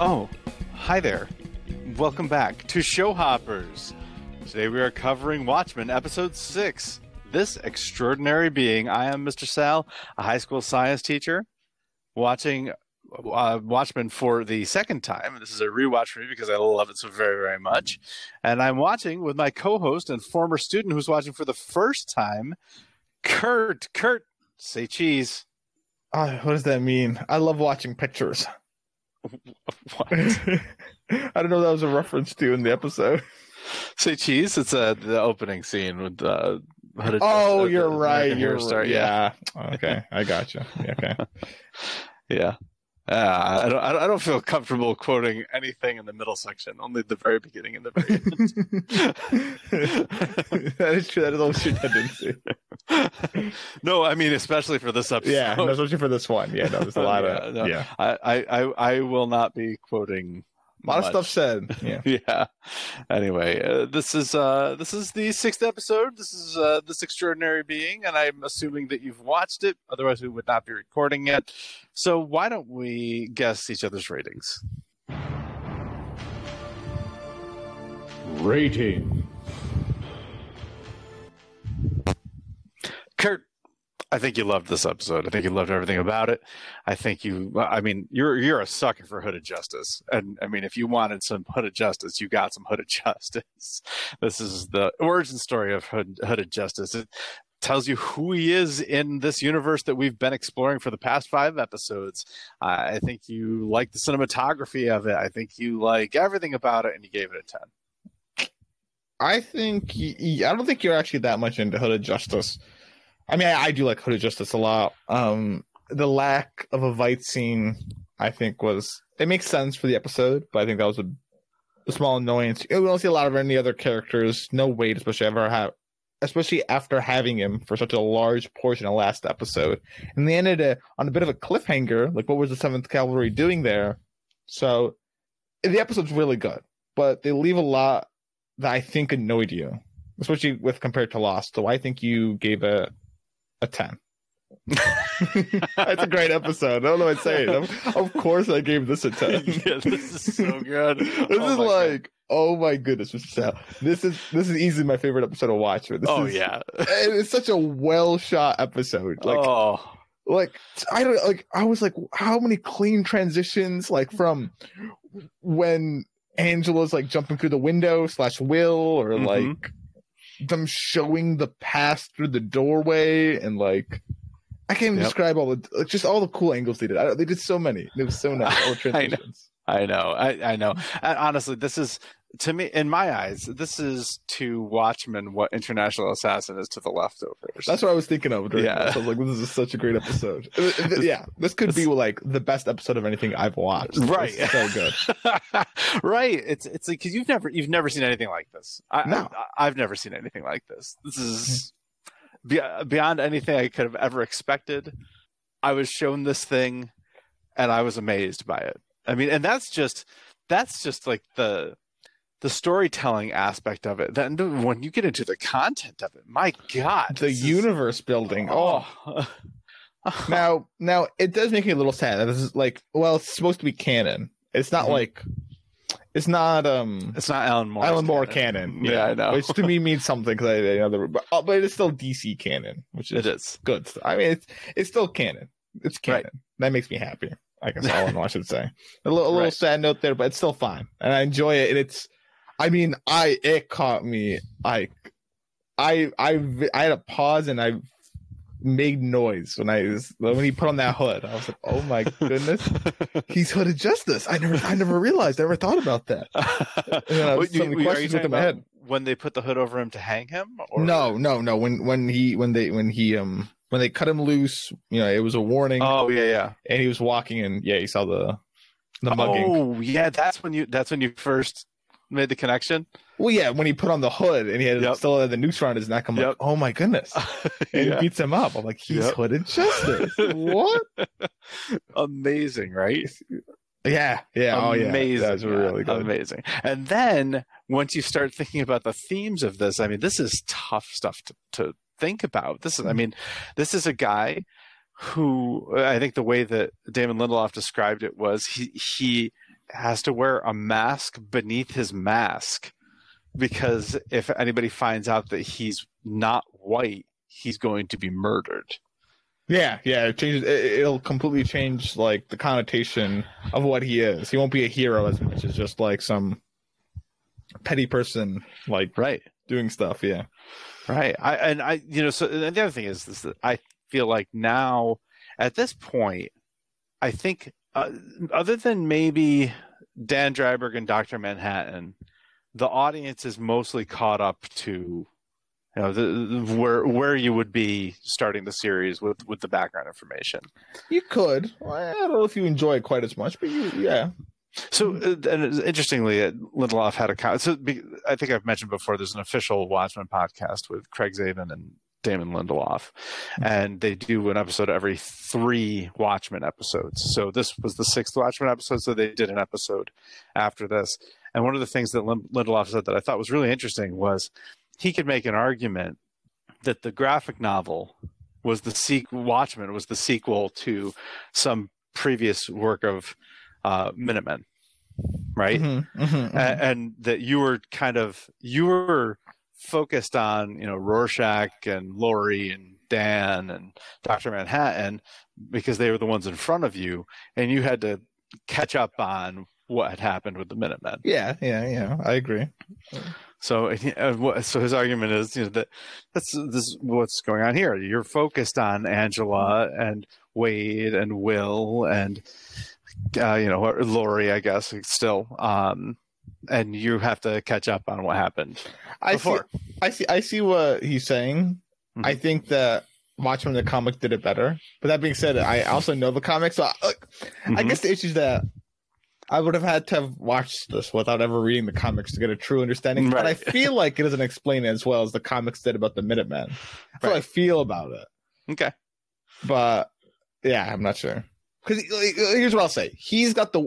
Oh, hi there. Welcome back to Show Hoppers. Today we are covering Watchmen, Episode 6. This extraordinary being. I am Mr. Sal, a high school science teacher, watching uh, Watchmen for the second time. This is a rewatch for me because I love it so very, very much. And I'm watching with my co host and former student who's watching for the first time, Kurt. Kurt, say cheese. Uh, what does that mean? I love watching pictures. What? I don't know if that was a reference to in the episode. Say cheese. It's uh, the opening scene with uh, Hooded Oh, you're right. You're Star. right. Yeah, Yeah. Okay, I got you. Okay. yeah. Uh, I don't. I don't- feel comfortable quoting anything in the middle section. Only the very beginning and the very end. that is true. That is always your tendency. no, I mean especially for this episode. Yeah, especially for this one. Yeah, no, there's a lot Yeah, of no. yeah, I, I, I will not be quoting a lot of stuff said. Yeah. yeah. Anyway, uh, this is uh this is the sixth episode. This is uh this extraordinary being, and I'm assuming that you've watched it. Otherwise, we would not be recording it. So why don't we guess each other's ratings? Rating. Kurt, I think you loved this episode. I think you loved everything about it. I think you. I mean, you're you're a sucker for hooded justice, and I mean, if you wanted some hooded justice, you got some hooded justice. This is the origin story of hood, hooded justice. It tells you who he is in this universe that we've been exploring for the past five episodes. Uh, I think you like the cinematography of it. I think you like everything about it, and you gave it a ten. I think I don't think you're actually that much into Hooded Justice. I mean, I, I do like Hooded Justice a lot. Um, the lack of a fight scene, I think, was it makes sense for the episode, but I think that was a, a small annoyance. We don't see a lot of any other characters. No weight, especially ever have, especially after having him for such a large portion of last episode. And they ended it on a bit of a cliffhanger. Like, what was the Seventh Cavalry doing there? So, the episode's really good, but they leave a lot that I think annoyed you, especially with compared to Lost. So I think you gave it a ten. That's a great episode. I don't know what to say. Of, of course, I gave this a ten. yeah, this is so good. this Oh is like, oh my goodness, Mr. This is this is easily my favorite episode of Watchmen. This oh is, yeah. it's such a well shot episode. Like, oh. like I don't like. I was like, how many clean transitions? Like from when Angela's like jumping through the window slash Will, or Mhm. like them showing the past through the doorway, and like I can't even Yep. describe all the like, just all the cool angles they did. I, they did so many. It was so nice. All the I know. I know. I, I know. And honestly, this is to me, in my eyes, this is to Watchmen what International Assassin is to the leftovers. That's what I was thinking of. During Yeah. this. I was like, this is such a great episode. Uh, yeah, this could be like the best episode of anything I've watched. Right. It's so good. right. It's it's like because you've never you've never seen anything like this. I, No. I, I've never seen anything like this. This is be, beyond anything I could have ever expected. I was shown this thing, and I was amazed by it. I mean, and that's just that's just like the the storytelling aspect of it. Then when you get into the content of it, my God, The this is- universe building. Oh, Oh. now now it does make me a little sad this is like well it's supposed to be canon it's not Mhm. like it's not um it's not Alan Moore. Alan Moore canon Yeah, I know. which to me means something because I, know the, but, uh, but it is still DC canon which is It is. good I mean it's it's still canon it's canon Right. that makes me happy I guess all I should say a little, little Right. sad note there but it's still fine and I enjoy it and it's I mean I it caught me I I I I had a pause and I made noise when I was when he put on that hood. I was like, "Oh my goodness, he's hooded justice." I never, I never realized. I never thought about that. then I was- many are questions went my head. When they put the hood over him to hang him? Or... No, no, no. When when he when they when he um when they cut him loose, you know, it was a warning, Oh yeah, yeah. and he was walking, and yeah, he saw the the mugging. Oh yeah, that's when you that's when you first made the connection. Well, yeah, when he put on the hood and he had Yep. still had the noose around his neck, I'm Yep. like, "Oh my goodness!" And Yeah. he beats him up. I'm like, "He's Yep. hooded justice." what? Amazing, right? Yeah, yeah. Oh yeah, Amazing. That's really good. Amazing. And then once you start thinking about the themes of this, I mean, this is tough stuff to, to think about. This is, I hmm. mean, this is a guy who I think the way that Damon Lindelof described it was he he has to wear a mask beneath his mask because if anybody finds out that he's not white, he's going to be murdered. Yeah, yeah, it changes. It, it'll completely change like the connotation of what he is. He won't be a hero as much as just like some petty person, like Right. doing stuff. Yeah, Right. I and I you know so and the other thing is this I feel like now at this point I think uh, other than maybe Dan Dreiberg and Dr. Manhattan the audience is mostly caught up to you know the, where where you would be starting the series with with the background information. you could. I don't know if you enjoy it quite as much, but you, yeah, So, uh, and interestingly, uh, Lindelof had a so I think I've mentioned before. There's an official Watchmen podcast with Craig Mazin and Damon Lindelof, and they do an episode every three Watchmen episodes. So this was the sixth Watchmen episode. So they did an episode after this, and one of the things that Lindelof said that I thought was really interesting was he could make an argument that the graphic novel was the sequel. Watchmen was the sequel to some previous work of uh, Minutemen, right? Mhm, mhm, mhm. A- and that you were kind of you were focused on you know Rorschach and Laurie and Dan and Doctor Manhattan because they were the ones in front of you, and you had to catch up on what had happened with the Minutemen. yeah, yeah, yeah. I agree. So, uh, so his argument is, you know, that that's this is what's going on here. You're focused on Angela and Wade and Will and uh, you know or Laurie, I guess, still, um, and you have to catch up on what happened I see. before. I see. I see what he's saying. Mhm. I think that Watchmen the comic did it better. But that being said, I also know the comic, so I, look, I guess the issue is that I would have had to have watched this without ever reading the comics to get a true understanding. But I feel like it doesn't explain it as well as the comics did about the Minutemen. That's how I feel about it. Okay. But yeah, I'm not sure. Because here's what I'll say: he's got the,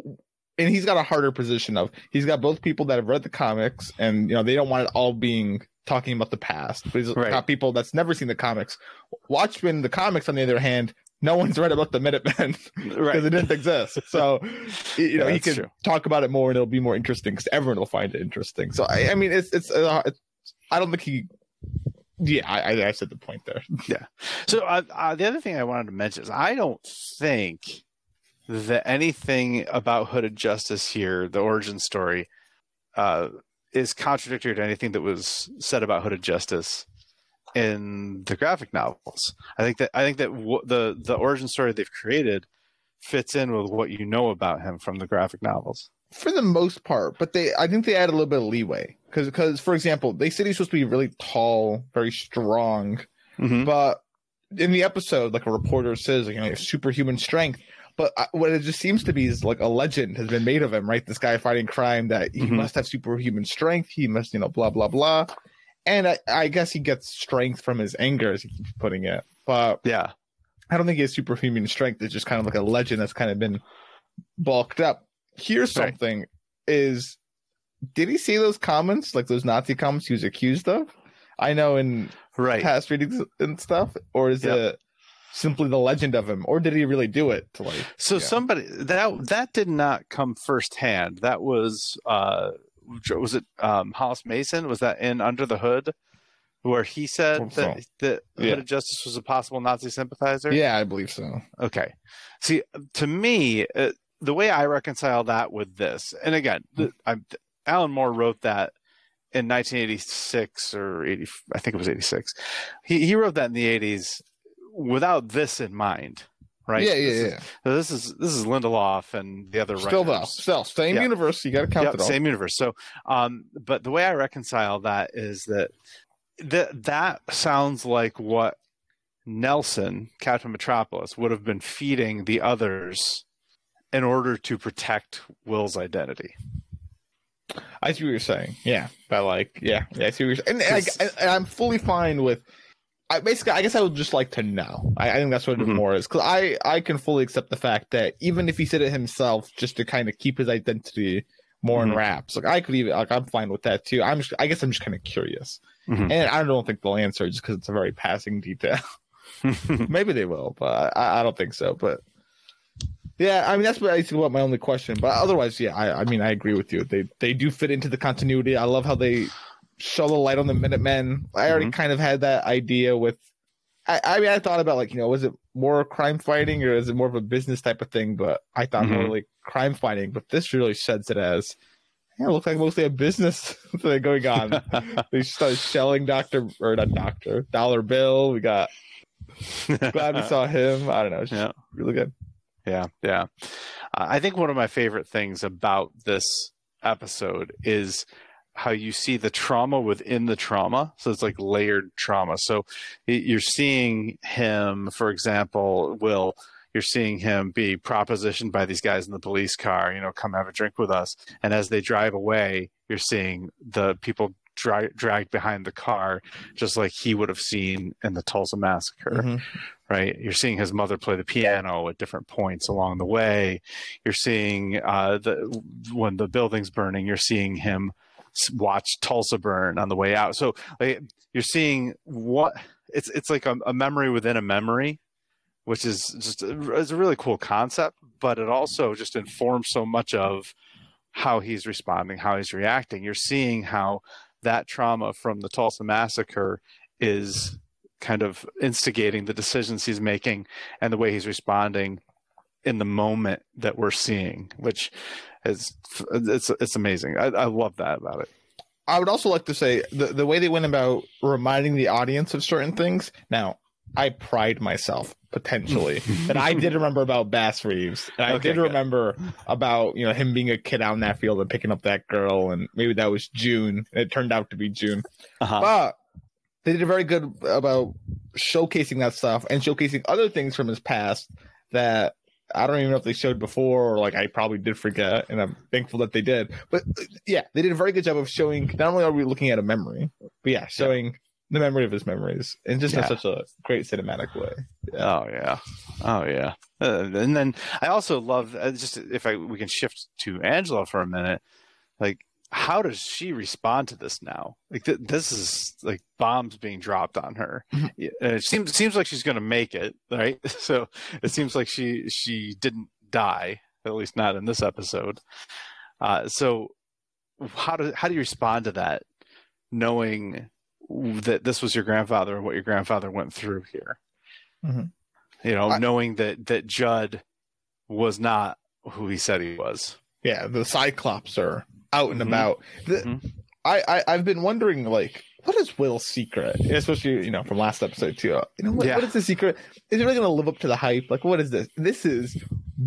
and he's got a harder position of he's got both people that have read the comics, and you know they don't want it all being talking about the past. But he's Right. got people that's never seen the comics. Watchmen, the comics, on the other hand, no one's read about the Minutemen because Right. it didn't exist. So you know Yeah, he could true. talk about it more, and it'll be more interesting because everyone will find it interesting. So I, I mean, it's it's, uh, it's I don't think he. Yeah, I, I- I said the point there. Yeah so uh, uh, the other thing I wanted to mention is I don't think that anything about Hooded Justice here, the origin story, uh, is contradictory to anything that was said about Hooded Justice in the graphic novels. I think that I think that w- the the origin story they've created fits in with what you know about him from the graphic novels. for the most part, but they I think they add a little bit of leeway because because for example, they said he's supposed to be really tall, very strong, Mm-hmm. but in the episode, like a reporter says, like, you know, superhuman strength. But what it just seems to be is like a legend has been made of him, right? This guy fighting crime that he Mhm. must have superhuman strength. He must, you know, blah blah blah. And I, I guess he gets strength from his anger, as he keeps putting it. But Yeah, I don't think he has superhuman strength. It's just kind of like a legend that's kind of been bulked up. Here's Right. something: is did he see those comments, like those Nazi comments he was accused of? I know in right. past readings and stuff, or is Yep. it simply the legend of him, or did he really do it to like? So Yeah. somebody that that did not come firsthand. That was uh was it um Hollis Mason? Was that in Under the Hood? Where he said Hope that, that Yeah. Hooded Justice was a possible Nazi sympathizer? Yeah, I believe so. Okay. See, to me, uh, the way I reconcile that with this, and again, the, I'm, Alan Moore wrote that in 1986 or 80, I think it was 86. He he wrote that in the 80s without this in mind, right? Yeah, This yeah, is- yeah. this is this is Lindelof and the other Still though, writers. still same Yeah. universe. You got to count Yep, it all. same universe. So, um, but the way I reconcile that is that that that sounds like what Nelson, Captain Metropolis, would have been feeding the others in order to protect Will's identity. I see what you're saying. Yeah, but like, yeah, yeah, I see what you're saying. And, I, and I'm fully fine with. I basically, I guess I would just like to know. I, I think that's what it Mhm. more is because I, I can fully accept the fact that even if he said it himself, just to kind of keep his identity more in Mhm. wraps, like I could even, like I'm fine with that too. I'm, just, I guess I'm just kind of curious, Mhm. and I don't think they'll answer just because it's a very passing detail. Maybe they will, but I, I don't think so. But Yeah, I mean that's basically what my only question. But otherwise, yeah, I, I mean I agree with you. They they do fit into the continuity. I love how they show the light on the Minutemen. I already Mhm. kind of had that idea with. I, I mean, I thought about like you know, was it more crime fighting or is it more of a business type of thing? But I thought more Mhm. like crime fighting. But this really sheds it as. Yeah, it looks like mostly a business thing going on. they started shelling Doctor or not Doctor Dollar Bill. We got glad we saw him. I don't know. It's Yeah. really good. Yeah, yeah. Uh, I think one of my favorite things about this episode is how you see the trauma within the trauma. So it's like layered trauma. So you're seeing him, for example, Will, you're seeing him be propositioned by these guys in the police car, you know, come have a drink with us. And as they drive away, you're seeing the people dra- dragged behind the car, just like he would have seen in the Tulsa massacre Mhm. right? You're seeing his mother play the piano at different points along the way. You're seeing uh, the when the building's burning. You're seeing him watch Tulsa burn on the way out. So like, you're seeing what it's it's like a, a memory within a memory, which is just a, a really cool concept. But it also just informs so much of how he's responding, how he's reacting. You're seeing how that trauma from the Tulsa massacre is kind of instigating the decisions he's making and the way he's responding in the moment that we're seeing, which is it's it's amazing. I, I love that about it. I would also like to say the the way they went about reminding the audience of certain things. Now, I pride myself potentially that I did remember about Bass Reeves, and I Okay, did good. remember about you know him being a kid out in that field and picking up that girl, and maybe that was June. And it turned out to be June, Uh-huh. but they did a very good about showcasing that stuff and showcasing other things from his past that I don't even know if they showed before or like I probably did forget, and I'm thankful that they did. But yeah, they did a very good job of showing. Not only are we looking at a memory, but yeah, showing the memory of his memories, and just Yeah. in such a great cinematic way. Oh yeah, oh yeah. Uh, and then I also love uh, just if I we can shift to Angela for a minute. Like, how does she respond to this now? Like, th- this is like bombs being dropped on her. Mhm. And it seems seems like she's going to make it, right? So it seems like she she didn't die, at least not in this episode. Uh, so how do how do you respond to that, knowing that this was your grandfather and what your grandfather went through here? Mhm. You know, I- knowing that that Judd was not who he said he was. Yeah, the Cyclops are out and Mhm. about. The, Mhm. I, I I've been wondering like. What is Will's secret? Especially, you know, from last episode too. You know, what, Yeah. what is the secret? Is it really going to live up to the hype? Like, what is this? This is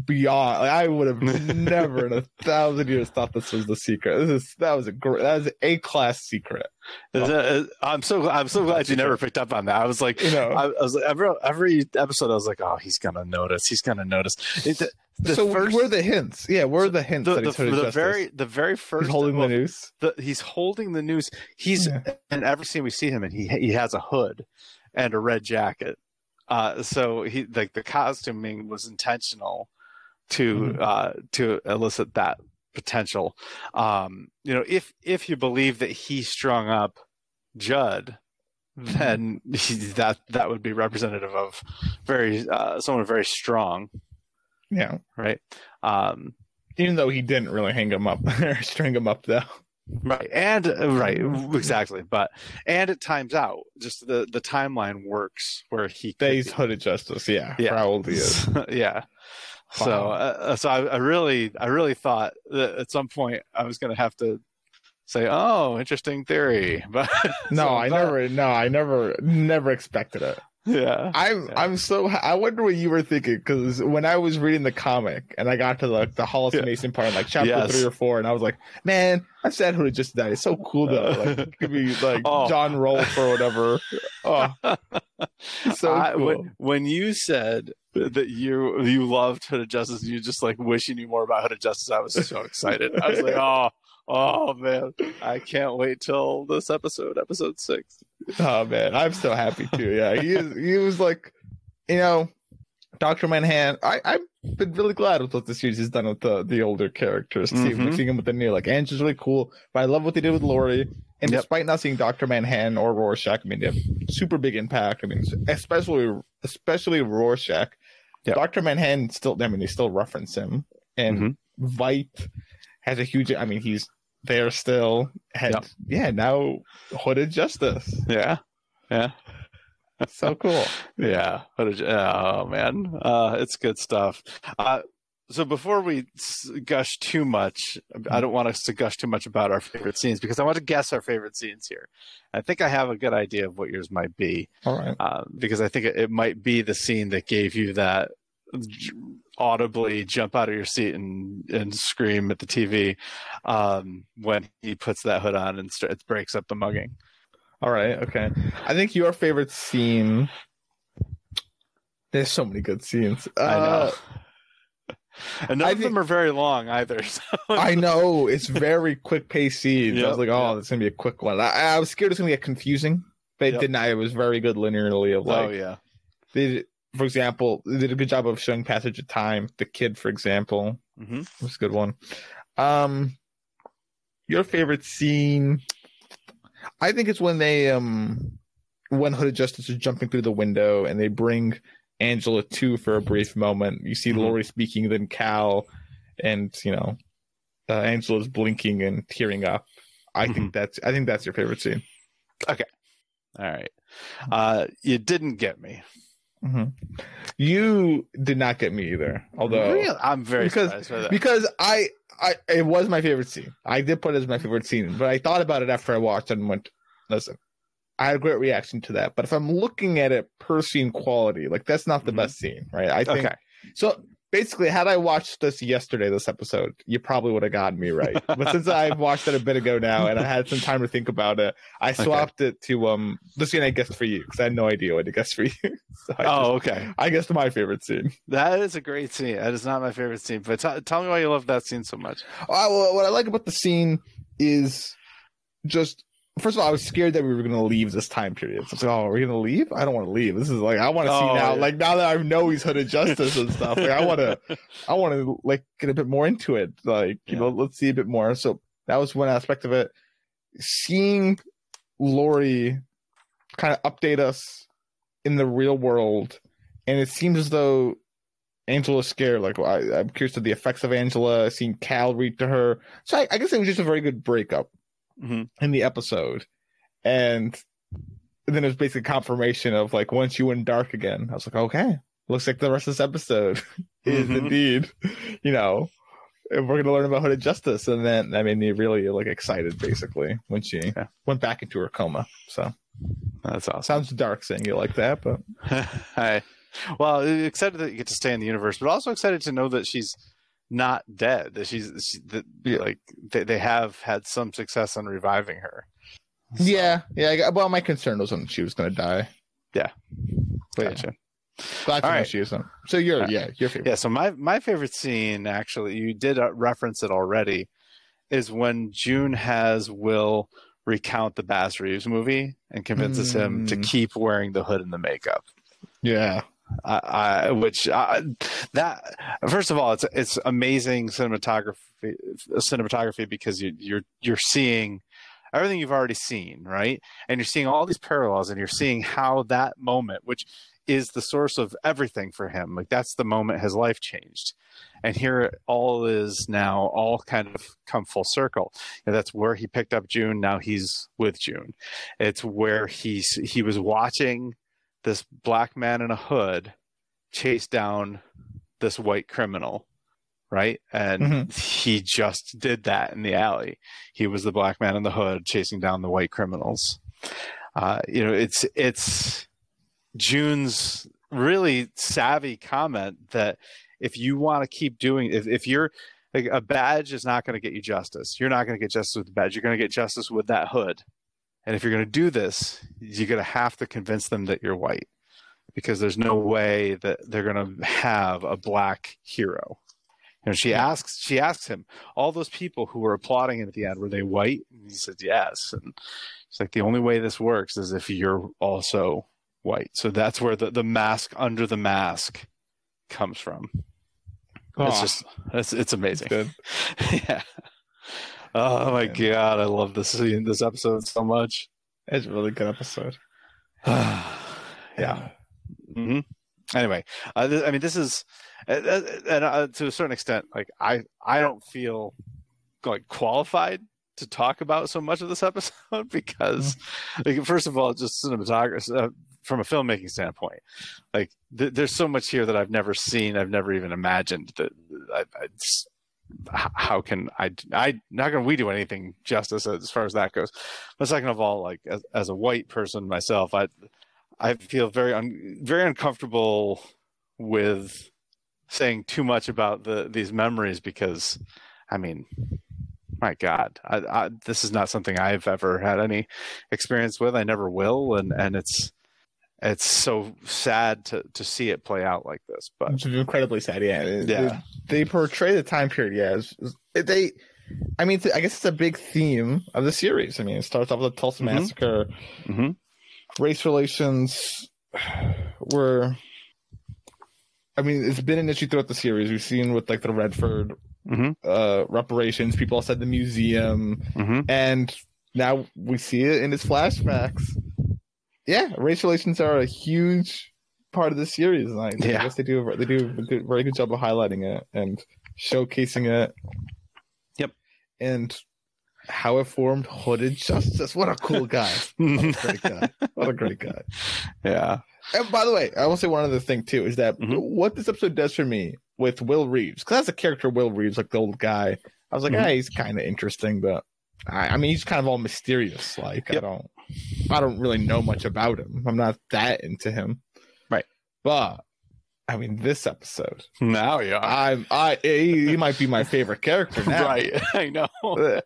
beyond. Like, I would have never in a thousand years thought this was the secret. This is that was a great. That was A class secret. That- I'm so I'm so glad you never picked up on that. I was like, You know. I, I was like, every every episode, I was like, oh, he's gonna notice. He's gonna notice. It, the, so first, where are the hints? Yeah, where are the hints the, that the, the very the very first he's holding well, the noose. the, he's holding the news. He's Yeah. in every scene we see him in. He he has a hood and a red jacket. Uh, so he like the costuming was intentional to Mhm. uh, to elicit that potential. Um, you know, if if you believe that he strung up Judd, then he, that that would be representative of very uh, someone very strong, Yeah, right? Um, even though he didn't really hang him up or string him up though. Right, and uh, right, exactly. But and it times out. Just the the timeline works where he be. hooded justice. Yeah, Yeah. for how old he is. yeah. So, uh, so I, I really, I really thought that at some point I was going to have to say, "Oh, interesting theory," but No, so, I never. No, I never, never expected it. Yeah, I'm Yeah. I'm so I wonder what you were thinking because when I was reading the comic and I got to like the Hollis Yeah. Mason part, like chapter Yes. three or four, and I was like, man, I'm sad who just died. It's so cool though. Like uh, it could be like Oh. John Rolfe or whatever. Oh, so I- cool. when, when you said that you you loved Hooded Justice, you just like wish you knew more about Hooded Justice. I was so excited. I was like, oh, oh man, I can't wait till this episode, episode six. Oh man, I'm so happy too. Yeah, he is, he was like, you know, Doctor Manhattan. I I've been really glad with what the series has done with the the older characters. See, Mhm. mixing him with the new. Like Angela's really cool, but I love what they did with Laurie. And Yep. despite not seeing Doctor Manhattan or Rorschach, I mean, they have super big impact. I mean, especially especially Rorschach. Yep. Doctor Manhattan still. I mean, they still reference him, and Mhm. Veidt has a huge. I mean, he's there still. And Yep. yeah, now Hooded Justice. Yeah. Yeah. So cool. Yeah. A, oh man, uh, it's good stuff. Uh, so before we gush too much, I don't want us to gush too much about our favorite scenes because I want to guess our favorite scenes here. I think I have a good idea of what yours might be All right. uh, because I think it, it might be the scene that gave you that audibly jump out of your seat and and scream at the TV um, when he puts that hood on and st- breaks up the mugging. All right. Okay. I think your favorite scene. There's so many good scenes. I know. Uh, and none I of think- them are very long either. So. I know it's very quick paced scenes. I was like, oh, yep. it's gonna be a quick one. I, I was scared it's gonna get confusing, but it Yep. did not. It was very good linearly. Of like, oh yeah. they for example, did a good job of showing passage of time. The kid, for example, hmm was a good one. Um, your favorite scene? I think it's when they um when Hooded Justice is jumping through the window and they bring Angela to for a brief moment. You see Mhm. Laurie speaking, then Cal, and you know, uh, Angela's blinking and tearing up. I think that's I think that's your favorite scene. Okay, all right. Uh, you didn't get me. You did not get me either, although Really? I'm very because- because I, I it was my favorite scene. I did put it as my favorite scene, but I thought about it after I watched it and went, listen, I had a great reaction to that. But if I'm looking at it per scene quality, like that's not the Mhm. best scene, right? I think okay. so. Basically, had I watched this yesterday, this episode, you probably would have gotten me right. but since I watched it a bit ago now and I had some time to think about it, I swapped it to um the scene I guessed for you because I had no idea what to guess for you. so I, Oh, just, okay. I guessed my favorite scene. That is a great scene. That is not my favorite scene, but t- tell me why you love that scene so much. I, well, what I like about the scene is just first of all, I was scared that we were going to leave this time period. So it's like, oh, we're we going to leave? I don't want to leave. This is like I want to see Oh, now. yeah. Like now that I know he's hooded justice and stuff, like I want to, I want to like get a bit more into it. Like you Yeah. know, let's see a bit more. So that was one aspect of it. Seeing Laurie kind of update us in the real world, and it seems as though Angela's scared. Like I, I'm curious to the effects of Angela. Seeing Cal read to her, so I, I guess it was just a very good breakup Mhm. in the episode, and then it was basically confirmation of like once you went dark again. I was like, okay, looks like the rest of this episode is Mhm. indeed, you know, we're gonna learn about hooded justice, and then I mean, me really like excited basically when she Yeah. went back into her coma. So That's awesome. sounds dark saying it like that, but Hi. Well, excited that you get to stay in the universe, but also excited to know that she's not dead. She's she, that like they, they have had some success on reviving her. So, yeah, yeah. I Well, my concern was when she was gonna die. Yeah. but yeah, Gotcha. glad to All know right. she isn't. So you're right. yeah, your favorite. Yeah. So my my favorite scene, actually, you did uh, reference it already, is when June has Will recount the Bass Reeves movie and convinces him to Mm. keep wearing the hood and the makeup. Yeah, I, I, which I, that first of all, it's it's amazing cinematography cinematography because you, you're you're seeing everything you've already seen, right? And you're seeing all these parallels, and you're seeing how that moment, which is the source of everything for him, like that's the moment his life changed, and here all is now all kind of come full circle. And that's where he picked up June. Now he's with June. It's where he's he was watching this black man in a hood chase down this white criminal, right? And Mhm. he just did that in the alley. He was the black man in the hood chasing down the white criminals. Uh, you know, it's it's June's really savvy comment that if you want to keep doing, if if you're like a badge is not going to get you justice. You're not going to get justice with the badge. You're going to get justice with that hood. And if you're going to do this, you're going to have to convince them that you're white because there's no way that they're going to have a black hero. You know, she asks, she asks him, all those people who were applauding at the end, were they white? And he says, yes. And it's like, the only way this works is if you're also white. So that's where the, the mask under the mask comes from. It's just, it's, it's amazing. yeah. Oh my Man. God. I love this scene, this episode so much. It's a really good episode. yeah. hmm anyway, uh, th- I mean, this is, uh, uh, and uh, to a certain extent, like I, I don't feel like qualified to talk about so much of this episode because, like, first of all, just cinematography uh, from a filmmaking standpoint, like th- there's so much here that I've never seen, I've never even imagined that. I, I just, how can I, I, how can we do anything justice as far as that goes? But second of all, like as, as a white person myself, I, I feel very un, very uncomfortable with saying too much about the these memories because, I mean, my God, I, I, this is not something I've ever had any experience with. I never will, and and it's it's so sad to to see it play out like this. But It's incredibly sad. Yeah, It- Yeah. They, they portray the time period. Yeah, it's- it's- they. I mean, I guess it's a big theme of the series. I mean, it starts off with the Tulsa Mhm. massacre, Mhm. race relations were. I mean, it's been an issue throughout the series. We've seen with like the Redford hmm uh, reparations, people said the museum, hmm and now we see it in its flashbacks. Yeah, race relations are a huge part of the series, and I, I guess they do a, they do a good, very good job of highlighting it and showcasing it. Yep. and how it formed Hooded Justice. What a cool guy! What a great guy! What a great guy! yeah. And by the way, I will say one other thing too is that Mhm. what this episode does for me with Will Reeves, because that's a character, Will Reeves, like the old guy, I was like, Mhm. hey, he's kind of interesting, but I, I mean, he's kind of all mysterious. Like I don't, I don't really know much about him. I'm not that into him. Right. But I mean, this episode, Now are. I'm, I, he, he might be my favorite character now. Right. I know. The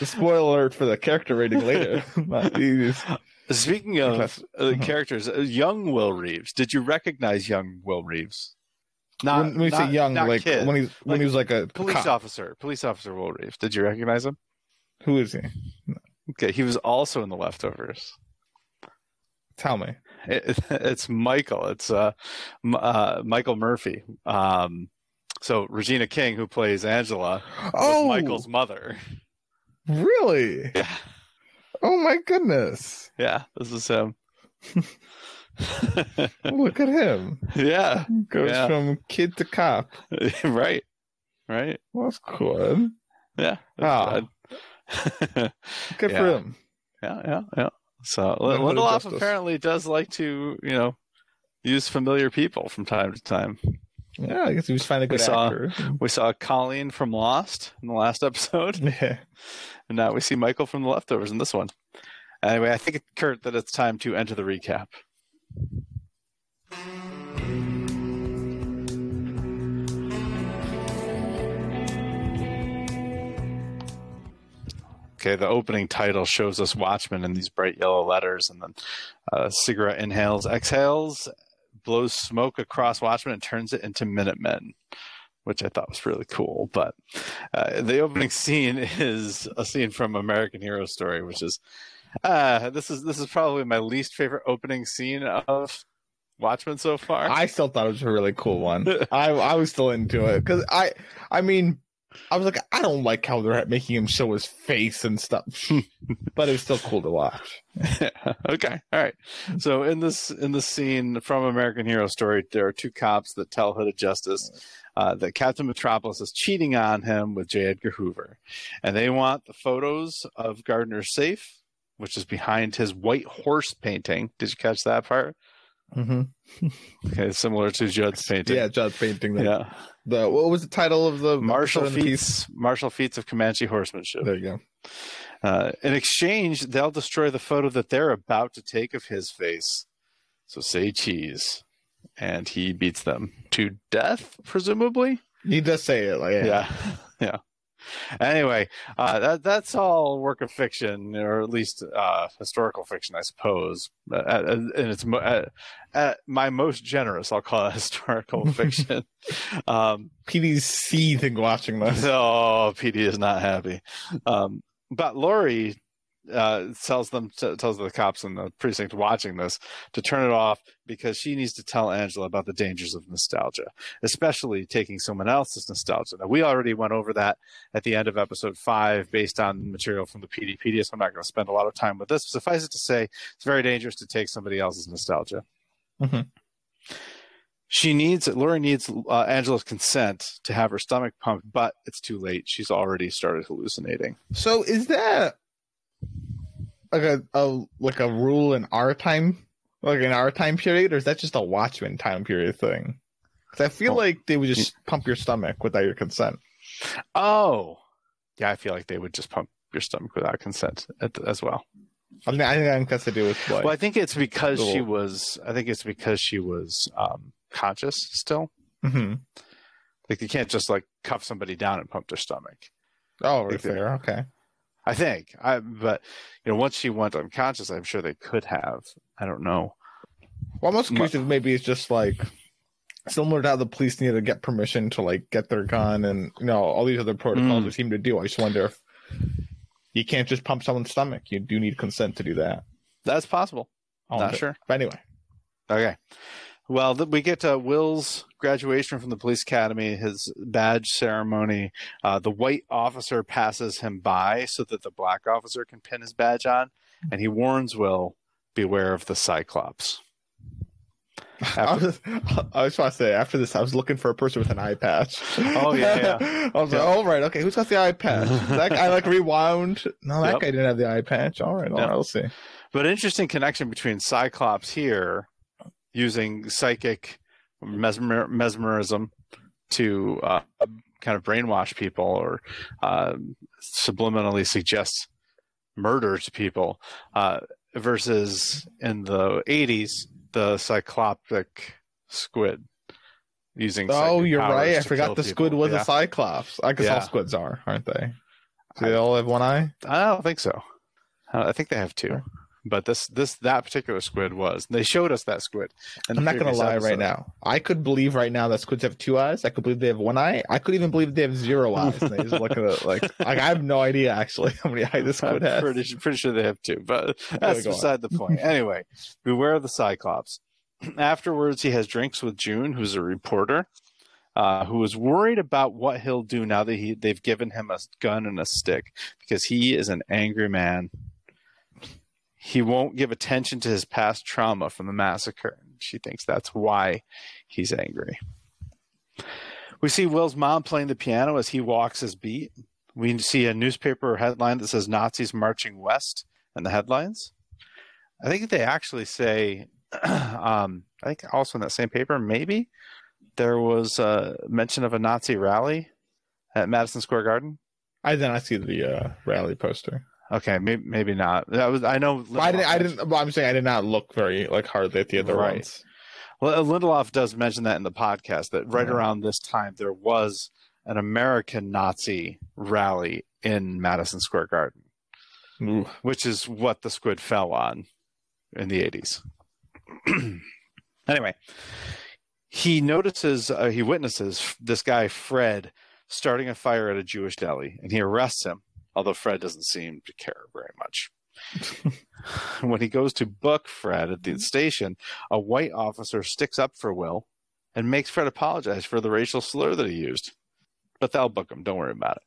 spoiler alert for the character rating later. Speaking of uh, Mhm. characters, uh, young Will Reeves. Did you recognize young Will Reeves? Not when, when we not- say young, like kid. when he's when Like he was like a police cop. officer, police officer Will Reeves. Did you recognize him? Who is he? Okay, he was also in the leftovers. Tell me. It, it's Michael. It's uh, uh, Michael Murphy. Um, so Regina King, who plays Angela, was Oh, Michael's mother. really? Yeah, Oh my goodness! yeah, this is him. Look at him. yeah, Goes Yeah. from kid to cop. right, right. Well, that's cool. Yeah. Ah. Good. For Yeah. him. Yeah, yeah, yeah. So Lindelof apparently does like to, you know, use familiar people from time to time. Yeah, I guess he was finding a We good saw- actor. We saw Colleen from Lost in the last episode, Yeah. and now we see Michael from The Leftovers in this one. Anyway, I think, Kurt, that it's time to enter the recap. Okay, the opening title shows us Watchmen in these bright yellow letters, and then uh, cigarette inhales, exhales, blows smoke across Watchmen, and turns it into Minutemen, which I thought was really cool. But uh, the opening scene is a scene from American Hero Story, which is uh, this is this is probably my least favorite opening scene of Watchmen so far. I still thought it was a really cool one. I I was still into it because I I mean I was like I don't like how they're making him show his face and stuff, but it was still cool to watch. okay, all right. So in this in this scene from American Hero Story, there are two cops that tell Hooded Justice uh, that Captain Metropolis is cheating on him with J. Edgar Hoover, and they want the photos of Gardner's safe, which is behind his white horse painting. Did you catch that part? Mm-hmm. Okay, similar to Judd's painting. Yeah, Judd painting the, yeah. The what was the title of the Martial the piece? feats, martial feats of Comanche horsemanship. There you go. Uh, in exchange, they'll destroy the photo that they're about to take of his face. So say cheese. And he beats them to death, presumably? He does say it like yeah. Yeah. Yeah. Anyway, uh, that, that's all work of fiction, or at least uh, historical fiction, I suppose. Uh, uh, and it's mo- uh, my most generous, I'll call it historical fiction. um, Petey's seething watching this. Oh, PD is not happy. Um, but Laurie uh, tells them t- tells the cops in the precinct watching this to turn it off because she needs to tell Angela about the dangers of nostalgia, especially taking someone else's nostalgia. Now, we already went over that at the end of episode five, based on material from the Peteypedia. So I'm not going to spend a lot of time with this. Suffice it to say, it's very dangerous to take somebody else's nostalgia. Mhm. she needs Laurie needs uh, Angela's consent to have her stomach pumped, but it's too late. She's already started hallucinating. So is that like a, a like a rule in our time, like in our time period, or is that just a Watchmen time period thing? Because I feel Well, like they would just pump your stomach without your consent. Oh, yeah. I feel like they would just pump your stomach without consent as well. I think I think that has to do with like Well, I think it's because she was. I think it's because she was um, conscious still. Mhm. Like you can't just like cuff somebody down and pump their stomach. Oh, right Like there. Okay. I think. I but you know once she went unconscious, I'm sure they could have. I don't know. Well, I'm most curious if maybe it's just like similar to how the police need to get permission to like get their gun and you know all these other protocols Mm. they seem to do. I just wonder if you can't just pump someone's stomach. You do need consent to do that. That's possible. Not sure. But anyway, Okay. Well, th- we get uh, Will's graduation from the police academy, his badge ceremony. Uh, the white officer passes him by so that the black officer can pin his badge on, and he warns Will, "Beware of the Cyclops." I was, I was trying to say after this, I was looking for a person with an eye patch. Oh, yeah, yeah. I was Yeah. like, all right, okay, who's got the eye patch? that guy like rewound. No, that Yep. guy didn't have the eye patch. All right, all Yep. right, we'll see. But interesting connection between Cyclops here, using psychic mesmer- mesmerism to uh, kind of brainwash people or uh, subliminally suggest murder to people, uh, versus in the '80s the cyclopic squid using. Oh, you're right. I forgot the people. squid was Yeah. a cyclops. I guess Yeah. all squids are, aren't they? Do they all have one eye? I don't think so. I think they have two. But this, this, that particular squid was. They showed us that squid. I'm not gonna lie episode. right now. I could believe right now that squids have two eyes. I could believe they have one eye. I could even believe they have zero eyes. And they just look at it like, like I have no idea actually how many eyes this I'm squid has. pretty, pretty sure they have two, but that's go on. beside the point. Anyway, beware of the Cyclops. Afterwards, he has drinks with June, who's a reporter, uh, who is worried about what he'll do now that he they've given him a gun and a stick because he is an angry man. He won't give attention to his past trauma from the massacre. She thinks that's why he's angry. We see Will's mom playing the piano as he walks his beat. We see a newspaper headline that says Nazis marching west in the headlines. I think they actually say, um, I think also in that same paper, maybe there was a mention of a Nazi rally at Madison Square Garden. I did not see the uh, rally poster. Okay, maybe maybe not. That was I know. I didn't. I didn't. Well, I'm saying I did not look very like hardly at the other Right. ones. Well, Lindelof does mention that in the podcast that right Yeah. around this time there was an American Nazi rally in Madison Square Garden. Ooh. which is what the squid fell on in the 80s. anyway, he notices, uh, he witnesses this guy, Fred, starting a fire at a Jewish deli, and he arrests him, although Fred doesn't seem to care very much. when he goes to book Fred at the station, a white officer sticks up for Will and makes Fred apologize for the racial slur that he used. But they'll book him. Don't worry about it.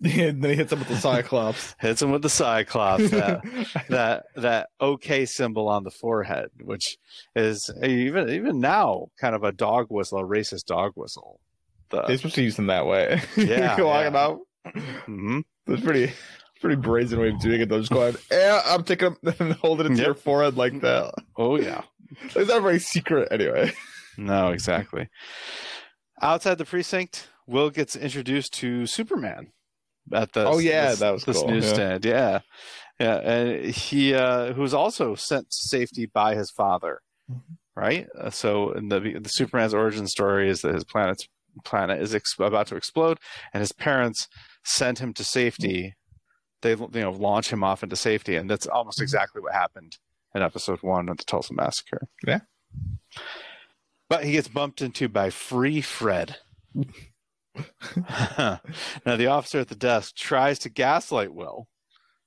and then he hits him with the cyclops. Hits him with the Cyclops. That, that that OK symbol on the forehead, which is even even now kind of a dog whistle, a racist dog whistle. They're supposed to use them that way. Yeah, walking yeah. out. Mhm. It's pretty, pretty brazen way of doing it. Though, just go ahead. Yeah, I'm taking them and hold it to Yep. your forehead like that. Oh yeah, It's not very secret anyway. no, exactly. Outside the precinct, Will gets introduced to Superman at the Oh, yeah, this, that was this cool, yeah. newsstand. Yeah. yeah, and he uh, who was also sent to safety by his father, Mm-hmm. right? Uh, so, in the the Superman's origin story is that his planet's planet is ex- about to explode, and his parents sent him to safety. They you know launch him off into safety, and that's almost exactly what happened in episode one of the Tulsa massacre. Yeah. But he gets bumped into by Free Fred. now, the officer at the desk tries to gaslight Will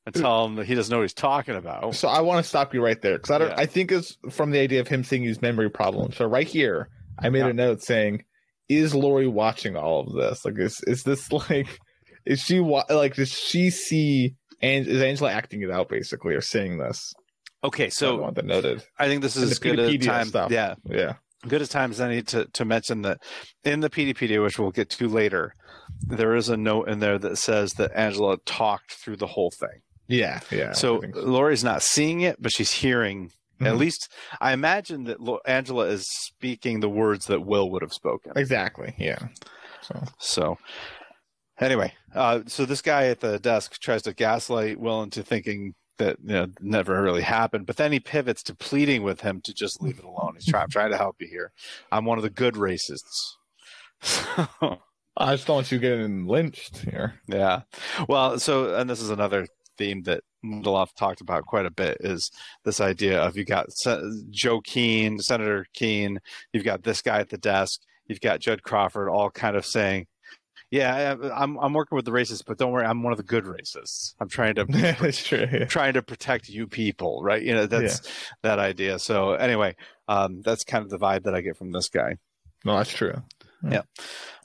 and tell him that he doesn't know what he's talking about. So I want to stop you right there because I don't. Yeah. I think it's from the idea of him seeing his memory problems. So right here, I made Yeah. a note saying, "Is Laurie watching all of this? Like, is is this like, is she like, does she see? And is Angela acting it out basically, or saying this? Okay, so I so want that noted. I think this is as good a time. stuff. Yeah, Yeah, good as time as any to, to mention that in the Peteypedia, which we'll get to later, there is a note in there that says that Angela talked through the whole thing. Yeah, yeah. So I think Laurie's not seeing it, but she's hearing. At Mhm. least I imagine that Angela is speaking the words that Will would have spoken. exactly. Yeah. So So, anyway, uh, so this guy at the desk tries to gaslight Will into thinking that you know never really happened, but then he pivots to pleading with him to just leave it alone. He's trying, I'm trying to help you here. I'm one of the good racists. I just don't want you getting lynched here. yeah. Well, so and this is another theme that Lindelof talked about quite a bit is this idea of you got Se- Joe Keene, Senator Keene, you've got this guy at the desk, you've got Judd Crawford, all kind of saying, "Yeah, I- I'm I'm working with the racists, but don't worry, I'm one of the good racists. I'm trying to That's true. Yeah. trying to protect you people, right? You know, that's that idea. So anyway, um, that's kind of the vibe that I get from this guy. No, that's true. Yeah.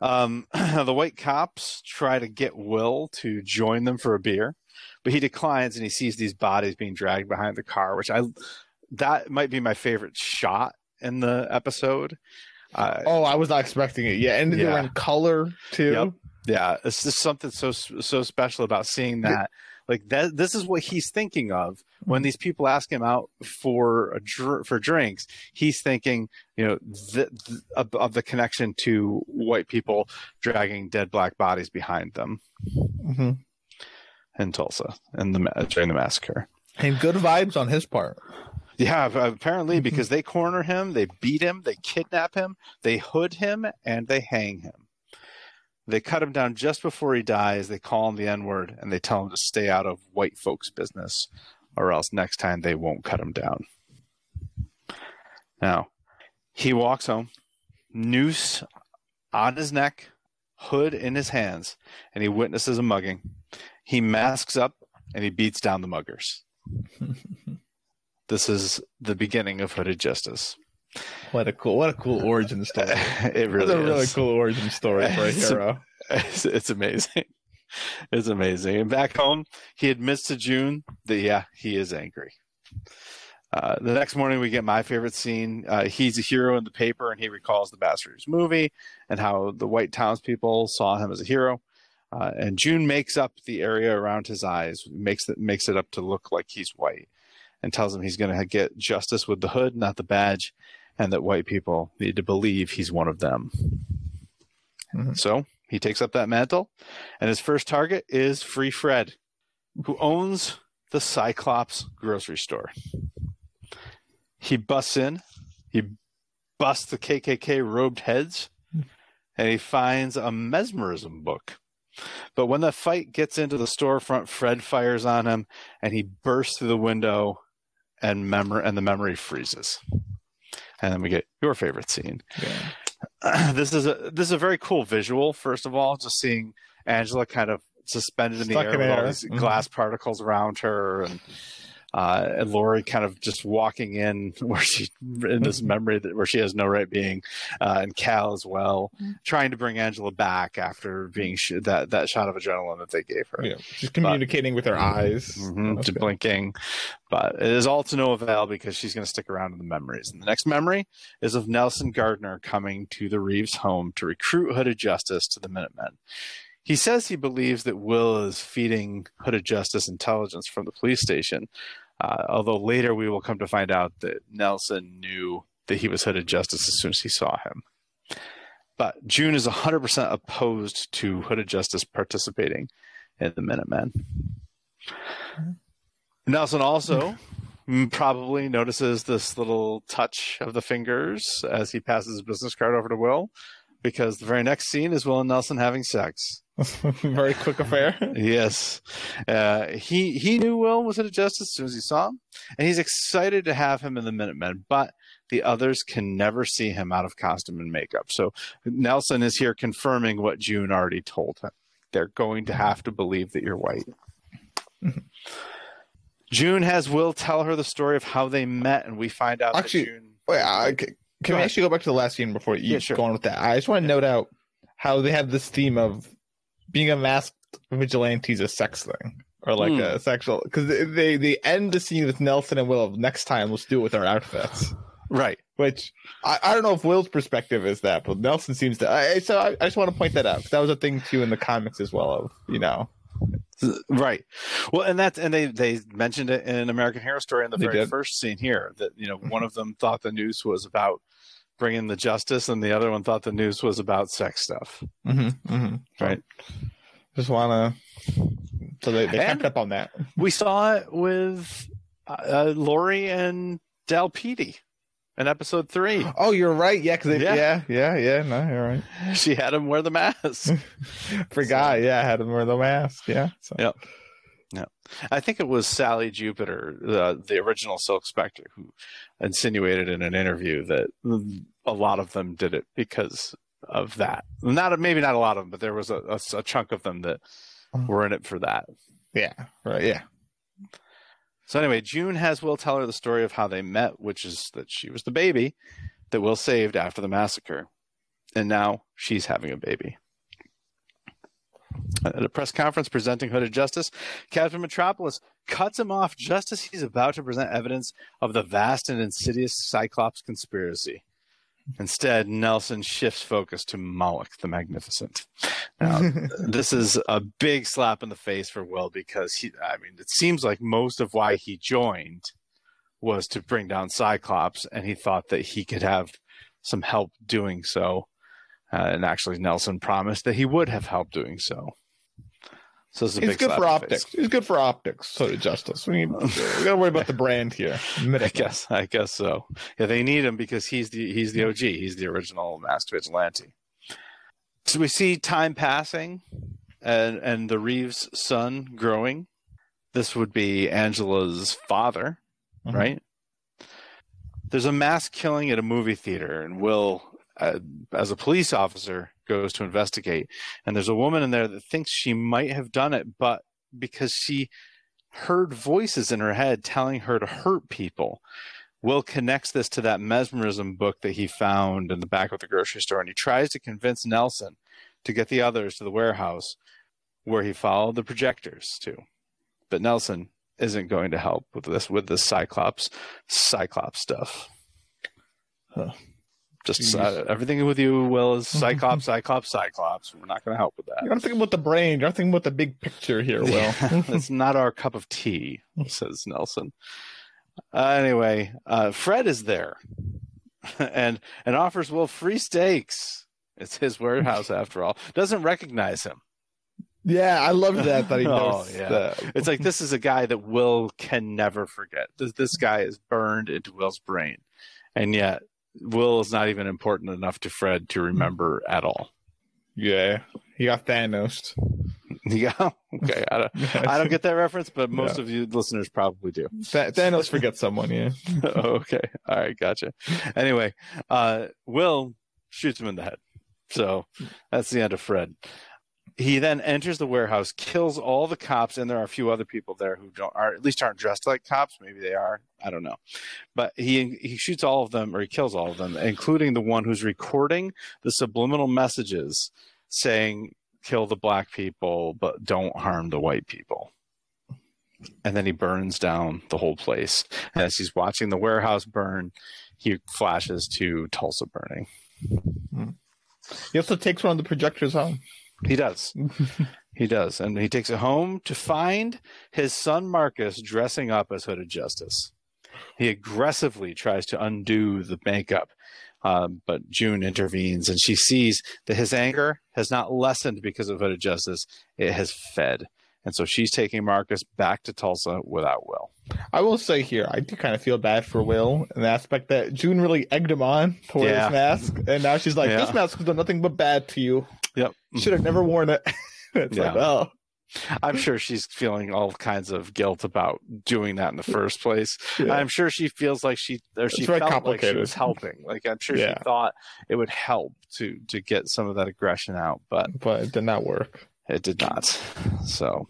Um, the white cops try to get Will to join them for a beer, but he declines and he sees these bodies being dragged behind the car, which I that might be my favorite shot in the episode. Uh, Oh, I was not expecting it. Yeah, and they were in color too. Yep. yeah, it's just something so so special about seeing that. Like that, this is what he's thinking of when these people ask him out for a dr- for drinks. He's thinking, you know, th- th- of, of the connection to white people dragging dead black bodies behind them. hmm in Tulsa and the during the massacre. And good vibes on his part. Yeah, apparently Mhm. because they corner him, they beat him, they kidnap him, they hood him, and they hang him. They cut him down just before he dies. They call him the N word and they tell him to stay out of white folks' business, or else next time they won't cut him down. Now, he walks home, noose on his neck, hood in his hands, and he witnesses a mugging. He masks up and he beats down the muggers. This is the beginning of Hooded Justice. What a cool, what a cool origin story. it really That's a really cool origin story for a It's hero. It's, it's amazing. It's amazing. And back home, he admits to June that yeah, he is angry. Uh, the next morning, we get my favorite scene. Uh, he's a hero in the paper, and he recalls the Bastards movie and how the white townspeople saw him as a hero. Uh, and June makes up the area around his eyes, makes it makes it up to look like he's white, and tells him he's going to get justice with the hood, not the badge, and that white people need to believe he's one of them. Mhm. So he takes up that mantle, and his first target is Free Fred, who owns the Cyclops grocery store. He busts in, he busts the KKK robed heads, and he finds a mesmerism book. But when the fight gets into the storefront, Fred fires on him, and he bursts through the window, and memor- and the memory freezes. And then we get your favorite scene. Yeah. this is a this is a very cool visual. First of all, just seeing Angela kind of suspended in the air in with all air. these Mhm. glass particles around her, and uh, and Laurie kind of just walking in where she in this Mm-hmm. memory that where she has no right being, uh, and Cal as well, Mm-hmm. trying to bring Angela back after being sh- that that shot of adrenaline that they gave her. Yeah, she's communicating with her eyes. Mhm, That's just blinking, but it is all to no avail because she's going to stick around in the memories. And the next memory is of Nelson Gardner coming to the Reeves home to recruit Hooded Justice to the Minutemen. He says he believes that Will is feeding Hooded Justice intelligence from the police station, uh, although later we will come to find out that Nelson knew that he was Hooded Justice as soon as he saw him. But June is 100% opposed to Hooded Justice participating in the Minutemen. Nelson also probably notices this little touch of the fingers as he passes his business card over to Will, because the very next scene is Will and Nelson having sex. Very quick affair. Yes, uh, he he knew Will was Hooded Justice as soon as he saw him, and he's excited to have him in the Minutemen. But the others can never see him out of costume and makeup. So Nelson is here confirming what June already told him. They're going to have to believe that you're white. June has Will tell her the story of how they met, and we find out Actually, that June. Wait, I, can Go we ahead. actually go back to the last scene before you Yeah, sure. go on with that? I just want to note out how they have this theme of being a masked vigilante is a sex thing or like Hmm. a sexual because they, they end the scene with Nelson and Will. Next time, let's do it with our outfits. Right. which I, I don't know if Will's perspective is that, but Nelson seems to. I, so I, I just want to point that out. That was a thing too in the comics as well. Of you know, Right. Well, and that's and they they mentioned it in American Hero Story in the They very did. first scene here that you know one of them thought the news was about bringing the justice, and the other one thought the news was about sex stuff. mm-hmm, mm-hmm. Right. Just want to. So they, they picked up on that. We saw it with uh, Laurie and Dale Petey in episode three. Oh, you're right. Yeah, because Yeah. yeah. yeah, yeah, No, you're right. She had him wear the mask. Forgot. Yeah, I had him wear the mask. Yeah. So. Yeah. I think it was Sally Jupiter, the the original Silk Spectre, who insinuated in an interview that a lot of them did it because of that. Not maybe not a lot of them, but there was a, a, a chunk of them that were in it for that. Yeah. Right. Yeah. So anyway, June has Will tell her the story of how they met, which is that she was the baby that Will saved after the massacre, and now she's having a baby. At a press conference presenting Hooded Justice, Captain Metropolis cuts him off just as he's about to present evidence of the vast and insidious Cyclops conspiracy. Instead, Nelson shifts focus to Moloch the Magnificent. Now, this is a big slap in the face for Will because he, I mean, it seems like most of why he joined was to bring down Cyclops, and he thought that he could have some help doing so. Uh, and actually, Nelson promised that he would have help doing so. So it's a He's big good for optics. face. He's good for optics. So to Justice. We, need, we gotta worry about the brand here. I guess. I guess so. Yeah, they need him because he's the he's the OG. He's the original master vigilante. So we see time passing, and and the Reeves son growing. This would be Angela's father, Mhm. right? There's a mass killing at a movie theater, and Will, uh, as a police officer, goes to investigate. And there's a woman in there that thinks she might have done it, but because she heard voices in her head telling her to hurt people. Will connects this to that mesmerism book that he found in the back of the grocery store, and he tries to convince Nelson to get the others to the warehouse where he followed the projectors to. But Nelson isn't going to help with this with the Cyclops Cyclops stuff. Huh. Just uh, everything with you, Will, is Cyclops, Cyclops, Cyclops. We're not going to help with that. You gotta think about the brain. You gotta think about the big picture here, Will. It's not our cup of tea, says Nelson. Uh, anyway, uh, Fred is there and and offers Will free steaks. It's his warehouse after all. Doesn't recognize him. yeah, I love that that he Oh, yeah. that. It's like this is a guy that Will can never forget. This this guy is burned into Will's brain, and yet Will is not even important enough to Fred to remember at all. Yeah, he got Thanos. Yeah, okay. I don't, I don't get that reference, but most of you listeners probably do. Th- Thanos forgets someone. Yeah, okay. All right. Gotcha. Anyway, uh, Will shoots him in the head. So that's the end of Fred. He then enters the warehouse, kills all the cops, and there are a few other people there who don't are at least aren't dressed like cops. Maybe they are. I don't know. But he he shoots all of them, or he kills all of them, including the one who's recording the subliminal messages saying "kill the black people, but don't harm the white people." And then he burns down the whole place. And as he's watching the warehouse burn, he flashes to Tulsa burning. he also takes one of the projectors home. He does. he does. And he takes it home to find his son Marcus dressing up as Hooded Justice. He aggressively tries to undo the makeup, um, but June intervenes and she sees that his anger has not lessened because of Hooded Justice. It has fed. And so she's taking Marcus back to Tulsa without Will. I will say here, I do kind of feel bad for Will in the aspect that June really egged him on to wear Yeah. this mask, and now she's like, Yeah. "This mask has done nothing but bad to you. Yep. Should have never mm-hmm. worn it." it's like, Yeah. oh, I'm sure she's feeling all kinds of guilt about doing that in the first place. yeah. I'm sure she feels like she or she felt like she was helping. Like I'm sure Yeah. she thought it would help to to get some of that aggression out, but but it did not work. it did not. So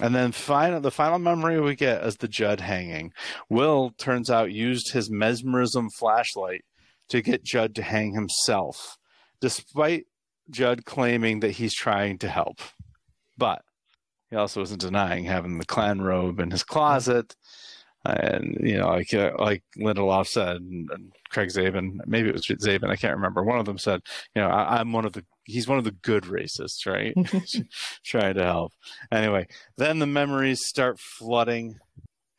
and then final the final memory we get is the Judd hanging. Will turns out used his mesmerism flashlight to get Judd to hang himself, despite Judd claiming that he's trying to help. But he also isn't denying having the Klan robe in his closet. and you know, like uh, like Lindelof said, and, and Craig Mazin, maybe it was Mazin, I can't remember. One of them said, you know, I, am one of the he's one of the good racists, right? Trying to help. Anyway, then the memories start flooding.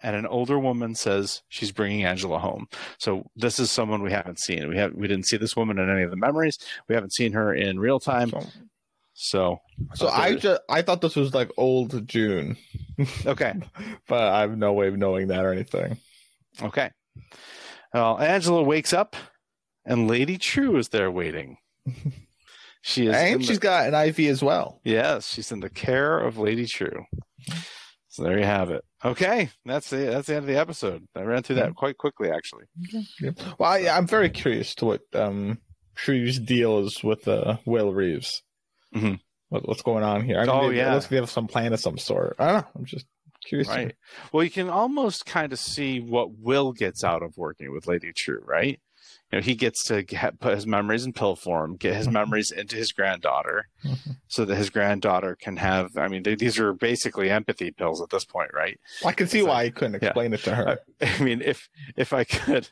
And an older woman says she's bringing Angela home. So this is someone we haven't seen. We have we didn't see this woman in any of the memories. We haven't seen her in real time. So, so I just I thought this was like old June. Okay, but I have no way of knowing that or anything. Okay. Well, Angela wakes up, and Lady Trieu is there waiting. She is, and she's the, got an IV as well. Yes, she's in the care of Lady Trieu. So there you have it. Okay, that's the that's the end of the episode. I ran through that quite quickly, actually. Yeah. Well, I, am very curious to what um, Trieu's deal is with uh, Will Reeves. Mm-hmm. What, what's going on here? I mean, oh they, yeah, looks like they have some plan of some sort. I don't know. I'm just curious. Right. Well, you can almost kind of see what Will gets out of working with Lady Trieu, right? You know, he gets to get, put his memories in pill form, get his memories into his granddaughter, so that his granddaughter can have. I mean, they, these are basically empathy pills at this point, right? Well, I can see so, why he couldn't explain yeah. it to her. I, I mean, if if I could,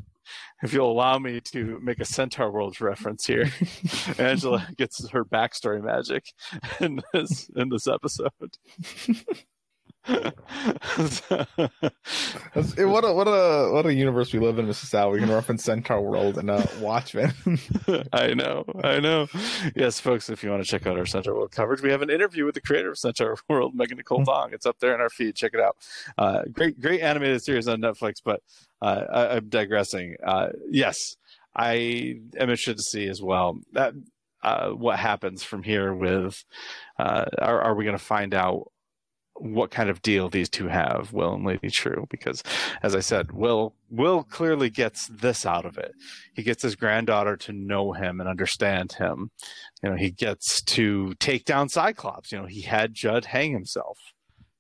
if you'll allow me to make a Centaur Worlds reference here, Angela gets her backstory magic in this in this episode. What a what a what a universe we live in, Mrs. Sal. We can reference Centaur World and uh, Watchmen. I know, I know. Yes, folks, if you want to check out our Centaur World coverage, we have an interview with the creator of Centaur World, Megan Nicole Dong. It's up there in our feed. Check it out. Uh, great, great animated series on Netflix. But uh, I, am digressing. Uh, yes, I am interested to see as well that uh, what happens from here. With uh, are, are we going to find out? What kind of deal these two have, Will and Lady Trieu, because as I said, Will Will clearly gets this out of it. He gets his granddaughter to know him and understand him. You know, he gets to take down Cyclops. You know, he had Judd hang himself.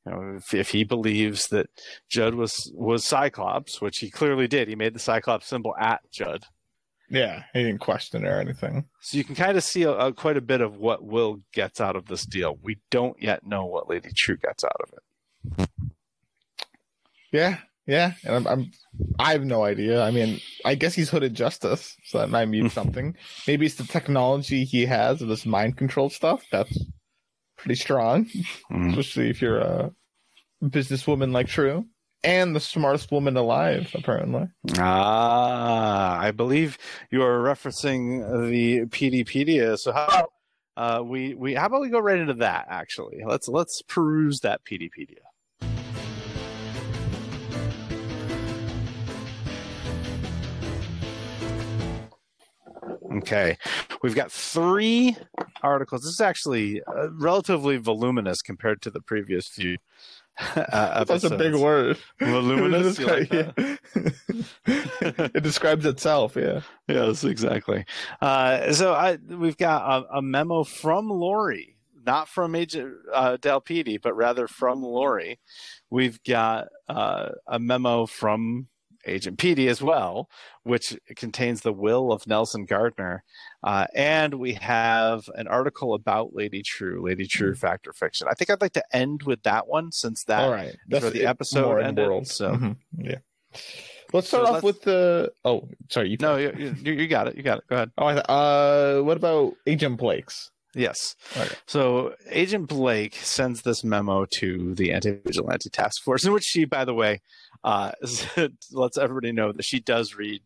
You know, if, if he believes that Judd was was Cyclops, which he clearly did, he made the Cyclops symbol at Judd. Yeah, he didn't question or anything. So you can kind of see a, a, quite a bit of what Will gets out of this deal. We don't yet know what Lady Trieu gets out of it. Yeah, yeah, and I'm, I'm I have no idea. I mean, I guess he's hooded justice, so that might mean something. Maybe it's the technology he has of this mind control stuff. That's pretty strong, mm. especially if you're a businesswoman like Trieu and the smartest woman alive, apparently. Ah, I believe you are referencing the Peteypedia. So how about uh, we we how about we go right into that? Actually, let's let's peruse that Peteypedia. Okay, we've got three articles. This is actually uh, relatively voluminous compared to the previous few uh, That's a big word. Voluminous. like yeah. it describes itself. Yeah. Yes, exactly. Uh, so I, we've got a, a, memo from Laurie, not from Agent uh, but rather from Laurie. We've got uh, a memo from Agent Petey as well, which contains the will of Nelson Gardner. Uh, and we have an article about Lady Trieu, Lady Trieu mm-hmm. Fact or Fiction. I think I'd like to end with that one since that All right. That's where the episode ended. World. So mm-hmm. yeah. Let's start so off let's... with the. Oh, sorry. You no, you, you, you, got it. You got it. Go ahead. Oh, uh, what about Agent Blake's? Yes. Okay. So Agent Blake sends this memo to the anti-vigilante task force, in which she, by the way, uh, lets everybody know that she does read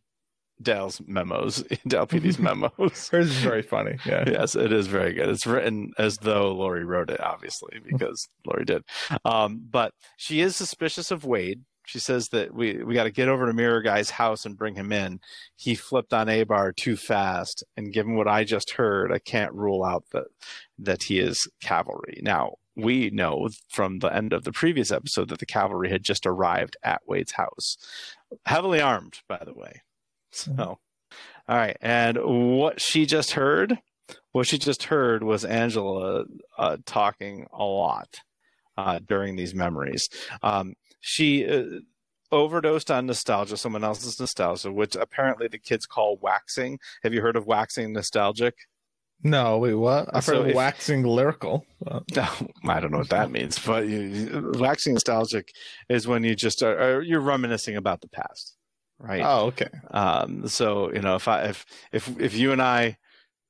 Dale's memos, Dale Petey's memos. Hers is very funny. Yeah. Yes, it is very good. It's written as though Laurie wrote it, obviously, because Laurie did. Um, but she is suspicious of Wade. She says that we, we got to get over to Mirror Guy's house and bring him in. He flipped on Abar too fast, and given what I just heard, I can't rule out that that he is cavalry. Now, we know from the end of the previous episode that the cavalry had just arrived at Wade's house, heavily armed, by the way. So, mm-hmm. all right. And what she just heard, what she just heard was Angela uh, talking a lot uh, during these memories. Um, she uh, overdosed on nostalgia, someone else's nostalgia, which apparently the kids call waxing. Have you heard of waxing nostalgic? No, wait, what? I've So heard if- waxing lyrical. No, I don't know what that means, but you, waxing nostalgic is when you just are, are you're reminiscing about the past, right? Oh, okay. Um, so you know, if I if if if you and I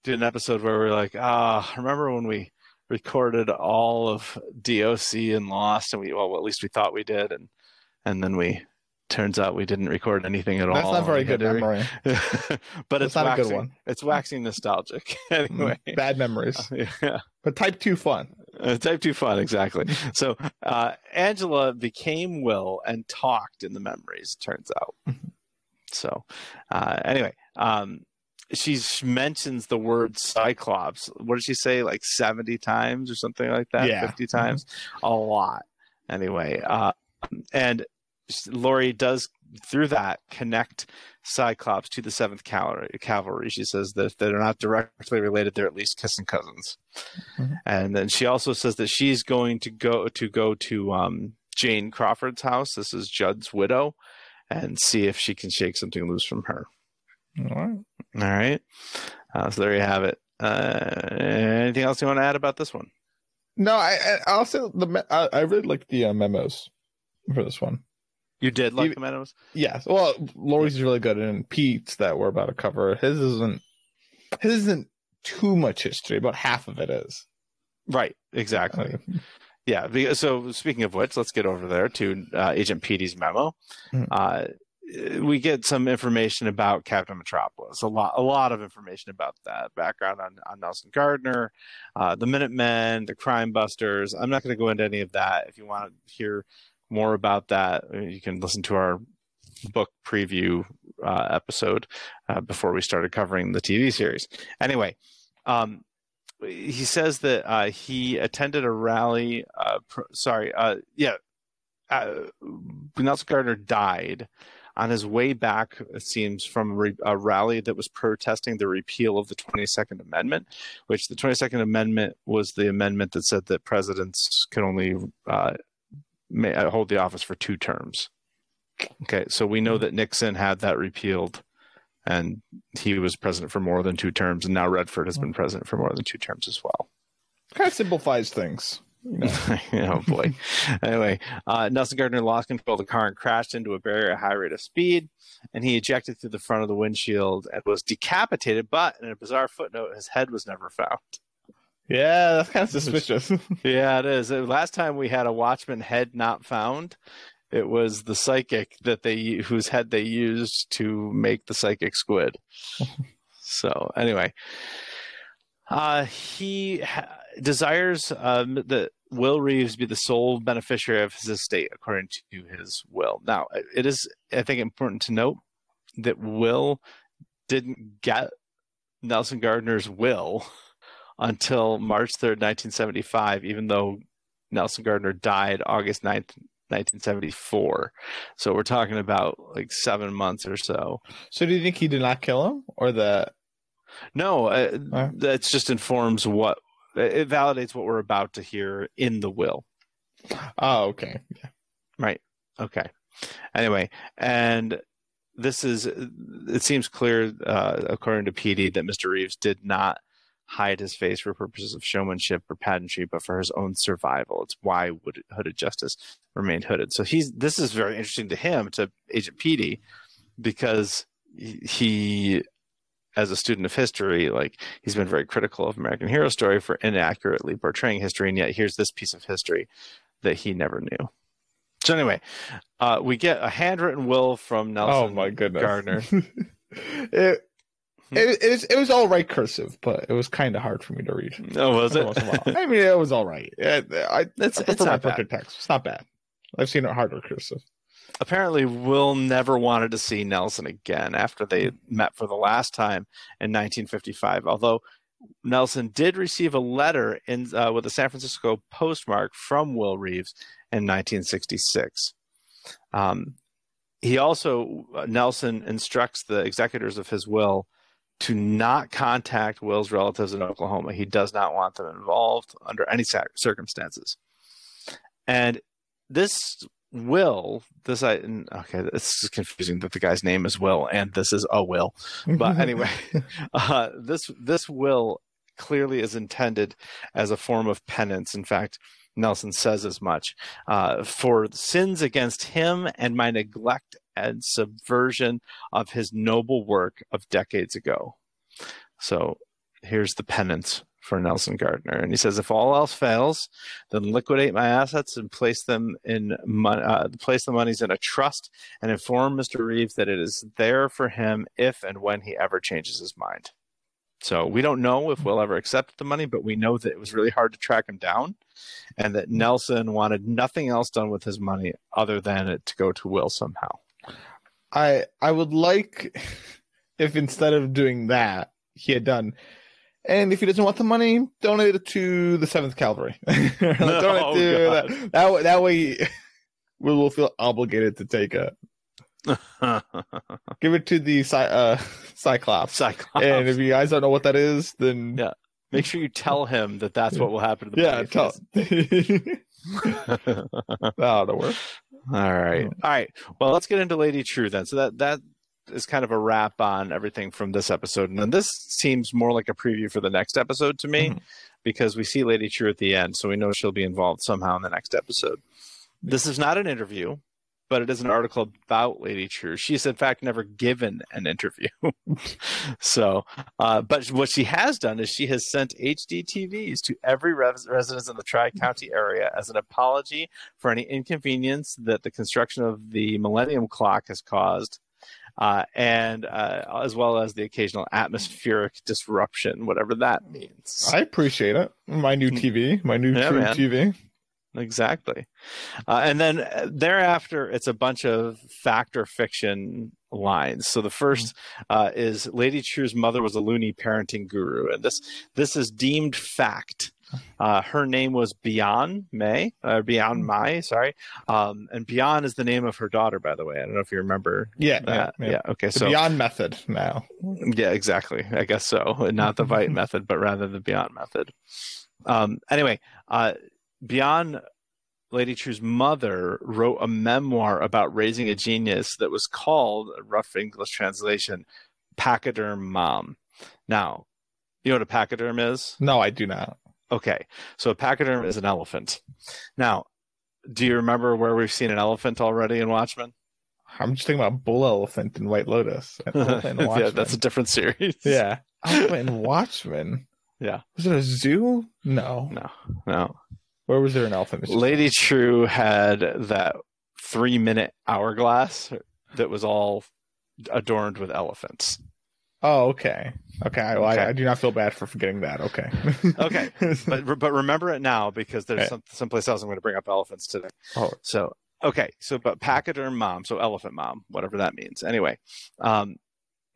did an episode where we're like, ah, remember when we recorded all of DOC and Lost, and we well, at least we thought we did, and and then we turns out we didn't record anything at That's all. That's not very good memory. but That's it's not a good one. It's waxing nostalgic anyway. Mm, Bad memories. Yeah. But type two fun. Uh, type 2 fun, exactly. So uh, Angela became Will and talked in the memories, turns out. So uh, anyway, um, she mentions the word Cyclops. What did she say? Like 70 times or something like that? Yeah. 50 times? A lot. Anyway, uh, and Laurie does, through that, connect Cyclops to the 7th Cavalry. Cavalry. She says that if they're not directly related, they're at least kissing cousins. Mhm. And then she also says that she's going to go to go to um, Jane Crawford's house. This is Judd's widow, and see if she can shake something loose from her. All right. All right. Uh, so there you have it. Uh, anything else you want to add about this one? No, I, I also the I, I really like the uh, memos for this one. You did like the Meadows? Yes. Well, Laurie's really good, and Pete's that we're about to cover. His isn't. His isn't too much history. About half of it is. Right. Exactly. Yeah. So speaking of which, let's get over there to uh, Agent Petey's memo. Mhm. Uh, we get some information about Captain Metropolis. A lot, a lot of information about that. Background on, on Nelson Gardner, uh, the Minutemen, the Crime Busters. I'm not going to go into any of that. If you want to hear more about that, you can listen to our book preview uh, episode uh, before we started covering the TV series. Anyway, um, he says that uh, he attended a rally. Uh, sorry, uh, yeah, uh, Nelson Gardner died on his way back. It seems from a, re- a rally that was protesting the repeal of the Twenty Second Amendment, which the Twenty Second Amendment was the amendment that said that presidents can only uh, may, uh, hold the office for two terms. Okay, so we know that Nixon had that repealed and he was president for more than two terms, and now Redford has been president for more than two terms as well. Kind of simplifies things. You know. oh boy. anyway, uh, Nelson Gardner lost control of the car and crashed into a barrier at a high rate of speed, and he ejected through the front of the windshield and was decapitated. But in a bizarre footnote, his head was never found. Yeah, that's kind of suspicious. Yeah, it is. Uh, Last time we had a Watchman head not found, it was the psychic that they whose head they used to make the psychic squid. so anyway, uh, he ha- desires um, that Will Reeves be the sole beneficiary of his estate according to his will. Now, it is I think important to note that Will didn't get Nelson Gardner's will until March 3rd, 1975, even though Nelson Gardner died August 9th, 1974. So we're talking about like seven months or so. so, do you think he did not kill him, or that? No, uh, Huh? that just informs what it validates what we're about to hear in the will. Oh, okay. Right. Okay. Anyway, and this is, it seems clear, uh, according to Petey, that Mr. Reeves did not hide his face for purposes of showmanship or pageantry, but for his own survival. It's why Wood- Hooded Justice remained hooded. So he's, this is very interesting to him, to Agent Petey, because he- he, as a student of history, like he's been very critical of American Hero Story for inaccurately portraying history, and yet here's this piece of history that he never knew. So anyway, uh, we get a handwritten will from Nelson. oh my goodness, Gardner. it, it, it, was, it was all right cursive, but it was kind of hard for me to read. Oh, was Every once in a it? I mean, it was all right. It, I, It's- I it's not bad. text. It's not bad. I've seen it harder cursive. Apparently, Will never wanted to see Nelson again after they met for the last time in 1955. Although Nelson did receive a letter in uh, with a San Francisco postmark from Will Reeves in 1966. Um, he also Nelson instructs the executors of his will to not contact Will's relatives in Oklahoma. He does not want them involved under any circumstances. And this will, this I okay, this is confusing that the guy's name is Will and this is a Will. But anyway, uh, this this will clearly is intended as a form of penance. In fact, Nelson says as much uh, for sins against him and my neglect and subversion of his noble work of decades ago. So here's the penance for Nelson Gardner. And he says, if all else fails, then liquidate my assets and place them in uh, place the monies in a trust and inform Mr. Reeves that it is there for him if and when he ever changes his mind. So we don't know if we'll ever accept the money, but we know that it was really hard to track him down and that Nelson wanted nothing else done with his money other than it to go to Will somehow. I I would like if instead of doing that, he had done and if he doesn't want the money, donate it to the Seventh Cavalry. donate Oh, to God. that, that way. That way, we will feel obligated to take it. Give it to the Cy- uh, Cyclops. Cyclops. And if you guys don't know what that is, then Yeah. Make sure you tell him that that's what will happen to the yeah, tell. That'll work. All right. All right. Well, let's get into Lady Trieu then. So that that is kind of a wrap on everything from this episode. And then this seems more like a preview for the next episode to me Mhm. because we see Lady Trieu at the end, so we know she'll be involved somehow in the next episode. This is not an interview, but it is an article about Lady Trieu. She's in fact never given an interview. so, uh, but what she has done is she has sent HD TVs to every res- resident in the Tri County area as an apology for any inconvenience that the construction of the Millennium Clock has caused. Uh, and uh, as well as the occasional atmospheric disruption, whatever that means. I appreciate it. My new TV, my new Hmm. Yeah, True. TV. Exactly. Uh, and then uh, thereafter, it's a bunch of fact or fiction lines. So the first uh, is Lady Trieu's mother was a loony parenting guru, and this this is deemed fact. Uh, her name was Bian May, uh, Bian Mai, sorry. Um, and Bian is the name of her daughter, by the way. I don't know if you remember Yeah, that. yeah, Yeah. yeah. Okay. The So Bian Method now. yeah, exactly. I guess so. Not the Veidt method, but rather the Bian method. Um, anyway, uh, Bian Lady Trieu's mother wrote a memoir about raising a genius that was called, a rough English translation, Pachyderm Mom. Now, you know what a pachyderm is? No, I do not. Okay, so a pachyderm is an elephant. Now, do you remember where we've seen an elephant already in Watchmen? I'm just thinking about Bull Elephant and White Lotus. And yeah, that's a different series. yeah. Elephant and Watchmen. Yeah. Was it a zoo? No. No, no. Where was there an elephant? It's just- Lady Trieu had that three minute hourglass that was all adorned with elephants. Oh, okay. Okay. Well, Okay. I, I do not feel bad for forgetting that. Okay. Okay. But but remember it now because there's Okay. some someplace else I'm going to bring up elephants today. Oh. So okay, so but pachyderm mom, so elephant mom, whatever that means. Anyway, um,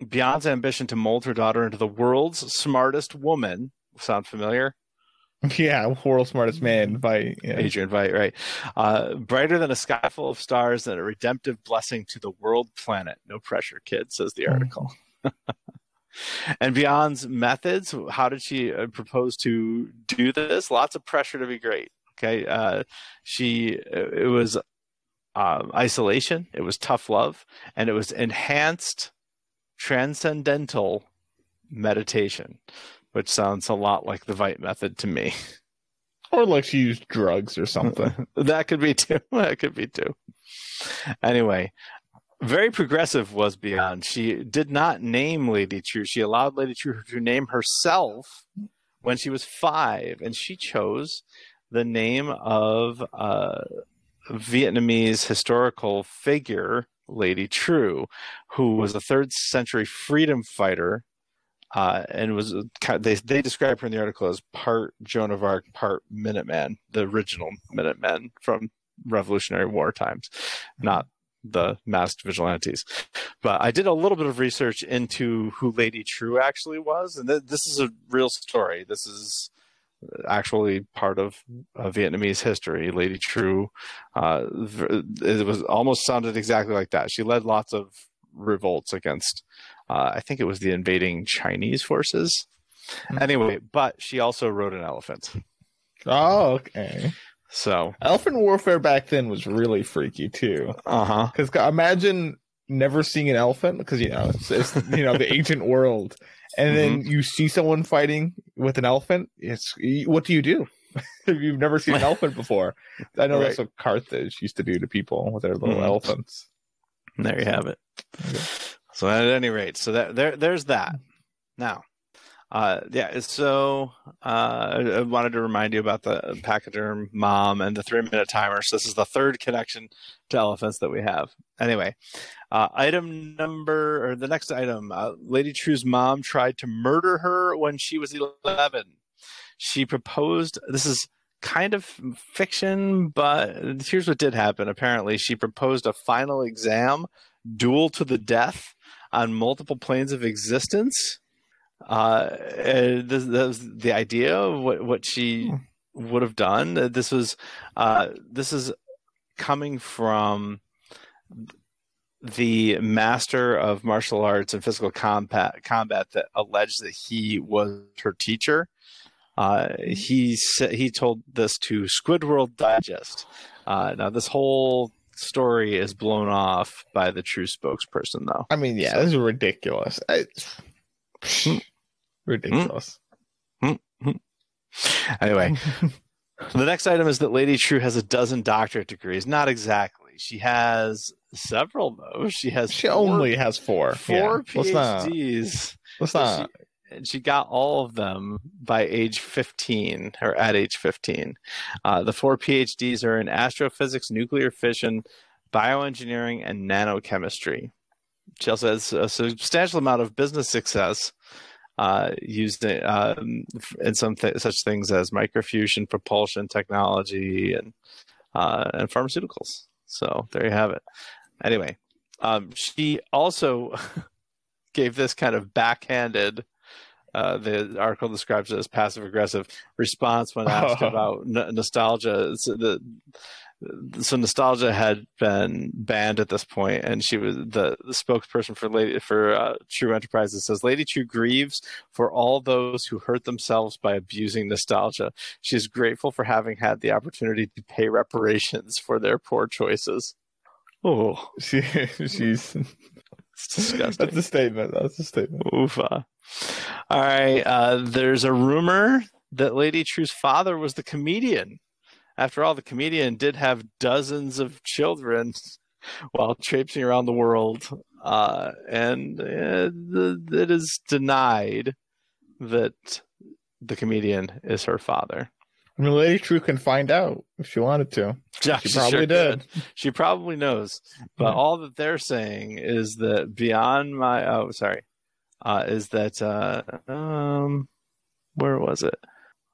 Bian's ambition to mold her daughter into the world's smartest woman. Sound familiar? yeah, world's smartest man by yeah. Adrian Veidt, right? Uh, brighter than a sky full of stars and a redemptive blessing to the world planet. No pressure, kid, says the article. and Bian's methods, how did she uh, propose to do this? Lots of pressure to be great. Okay. Uh, she, it was um, isolation, it was tough love, and it was enhanced transcendental meditation, which sounds a lot like the Veidt method to me. Or like she used drugs or something. that could be too. That could be too. Anyway, very progressive was Bian. She did not name Lady Trieu. She allowed Lady Trieu to name herself when she was five, and she chose the name of a Vietnamese historical figure, Lady Trieu, who was a third century freedom fighter uh, and was they they describe her in the article as part Joan of Arc, part Minuteman, the original Minutemen from Revolutionary War times, not the masked vigilantes. But I did a little bit of research into who Lady Trieu actually was, and th- this is a real story. This is actually part of uh, Vietnamese history. Lady Trieu, uh, it was almost sounded exactly like that. She led lots of revolts against uh, I think it was the invading Chinese forces. Hmm. Anyway, but she also rode an elephant. Oh, okay. So, Elephant warfare back then was really freaky too. uh huh. Because imagine never seeing an elephant because you know it's, it's you know the ancient world, and then Mm-hmm. you see someone fighting with an elephant. It's what do you do? if you've never seen an elephant before, I know that's what Carthage used to do to people with their little Mhm. elephants. There you have it. Okay. So at any rate, so that there there's that. Now, uh, yeah. So uh, I wanted to remind you about the pachyderm mom and the three minute timer. So this is the third connection to elephants that we have. Anyway, uh, item number or the next item. Uh, Lady Trieu's mom tried to murder her when she was eleven. She proposed. This is kind of fiction, but here's what did happen. Apparently, she proposed a final exam duel to the death on multiple planes of existence. Uh, and this, that was the idea of what, what she would have done. Uh, This was uh, this is coming from the master of martial arts and physical combat combat that alleged that he was her teacher. Uh, he he told this to Squidworld Digest. Uh, now this whole story is blown off by the Trieu spokesperson, though. I mean, yeah, So- this is ridiculous. I, Hmm. ridiculous. Hmm. Hmm. Hmm. Anyway, the next item is that Lady Trieu has a dozen doctorate degrees. Not exactly. She has several, though. She has she four- only has four. four yeah. Let's not. PhDs. Let's So not. And she got all of them by age 15 or at age 15 uh, the four phds are in astrophysics nuclear fission bioengineering and nanochemistry. She also has a substantial amount of business success uh, used in, um, in some th- such things as microfusion propulsion technology and uh, and pharmaceuticals. So there you have it. Anyway um, she also gave this kind of backhanded uh, the article describes it as passive aggressive response when asked Oh. about n- nostalgia. So, the, so nostalgia had been banned at this point, and she was the, the spokesperson for Lady for uh, Trieu Enterprises says Lady Trieu grieves for all those who hurt themselves by abusing nostalgia. She is grateful for having had the opportunity to pay reparations for their poor choices. Oh, She, she's. That's a statement. That's a statement. Oofa. All right. Uh, there's a rumor that Lady Trieu's father was the comedian. After all, the comedian did have dozens of children while traipsing around the world. Uh, and uh, it is denied that the comedian is her father. I mean, Lady Trieu can find out if she wanted to. Yeah, She sure probably could. did. She probably knows. But all that they're saying is that beyond my oh sorry, uh, is that uh, um, where was it?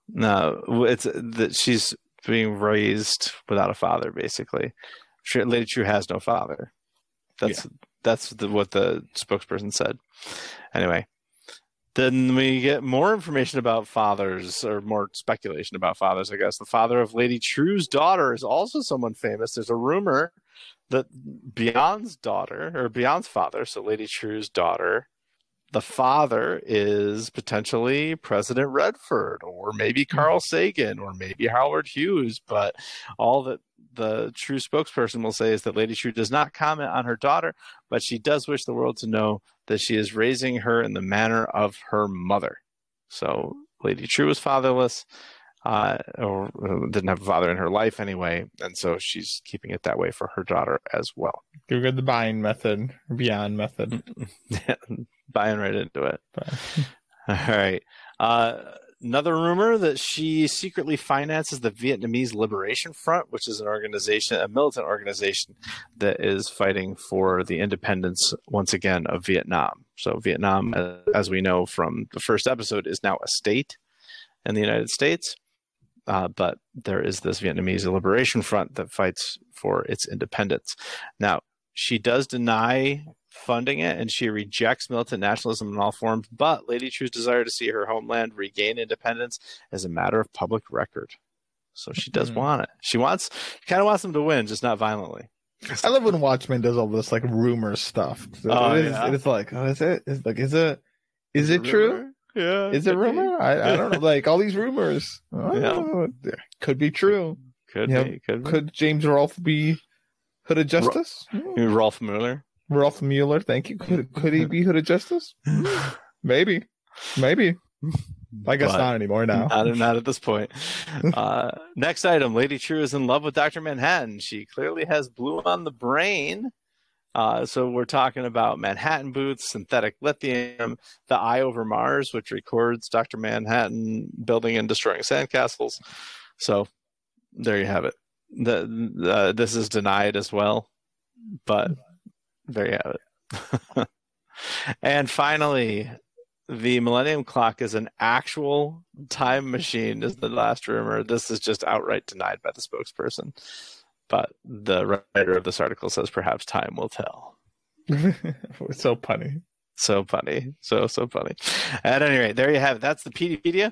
No, it's that she's being raised without a father. Basically, Lady Trieu has no father. That's that's the, what the spokesperson said. Anyway, then we get more information about fathers, or more speculation about fathers. I guess the father of Lady Trieu's daughter is also someone famous. There's a rumor that Bian's daughter, or Bian's father, so Lady Trieu's daughter, the father is potentially President Redford, or maybe hmm. Carl Sagan, or maybe Howard Hughes. But all that the Trieu spokesperson will say is that Lady Trieu does not comment on her daughter, but she does wish the world to know that she is raising her in the manner of her mother. So Lady Trieu was fatherless, uh, or uh, didn't have a father in her life anyway, and so she's keeping it that way for her daughter as well. Give her the buying method, beyond method. Buying right into it. All right. Uh, another rumor that she secretly finances the Vietnamese Liberation Front, which is an organization, a militant organization that is fighting for the independence once again of Vietnam. So Vietnam, as we know from the first episode, is now a state in the United States. Uh, but there is this Vietnamese Liberation Front that fights for its independence. Now, she does deny funding it and she rejects militant nationalism in all forms, but Lady Trieu's desire to see her homeland regain independence is a matter of public record. So she does Mhm. want it. She wants, kind of wants them to win, just not violently. I love when Watchmen does all this like rumor stuff. Oh, it is, yeah. It's like, oh, is it? Is like, is it? Is it true? Yeah. Is it rumor? I, I don't know. Like all these rumors. Yeah. Could be true. Could Yeah, be. Could be. Could James Rolfe be Hooded Justice? Maybe Rolf Mueller. Rolf Mueller, thank you. Could could he be Hooded Justice? Maybe, maybe. I guess But- not anymore now. Not, not at this point. Uh, next item Lady Trieu is in love with Dr. Manhattan. She clearly has blue on the brain. Uh, so we're talking about Manhattan boots, synthetic lithium, the Eye over Mars, which records Dr. Manhattan building and destroying sandcastles. So there you have it. The, the, this is denied as well, but there you have it. and finally, the Millennium Clock is an actual time machine, is the last rumor. This is just outright denied by the spokesperson. But the writer of this article says perhaps time will tell. so funny. So funny. So, so funny. At any rate, there you have it. That's the Peteypedia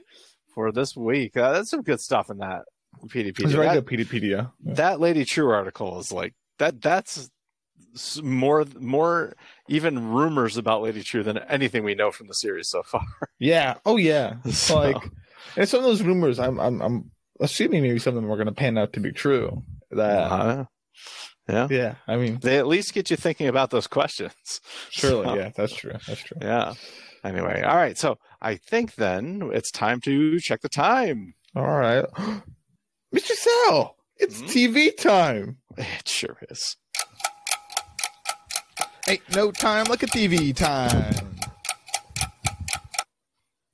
for this week. Uh, that's some good stuff in that Peteypedia. It's very That- good Pedia. that Lady Trieu article is like that. That's more, more even rumors about Lady Trieu than anything we know from the series so far. Yeah. Oh yeah. So- Like, and some of those rumors, I'm I'm I'm assuming maybe some of them are going to pan out to be true. That Uh, yeah, yeah. I mean, they at least get you thinking about those questions. surely. So, Yeah, that's true. That's true. yeah. Anyway, all right. So I think then it's time to check the time. All right, Mr. Sal, it's Hmm? TV time. It sure is. Ain't no time like a TV time.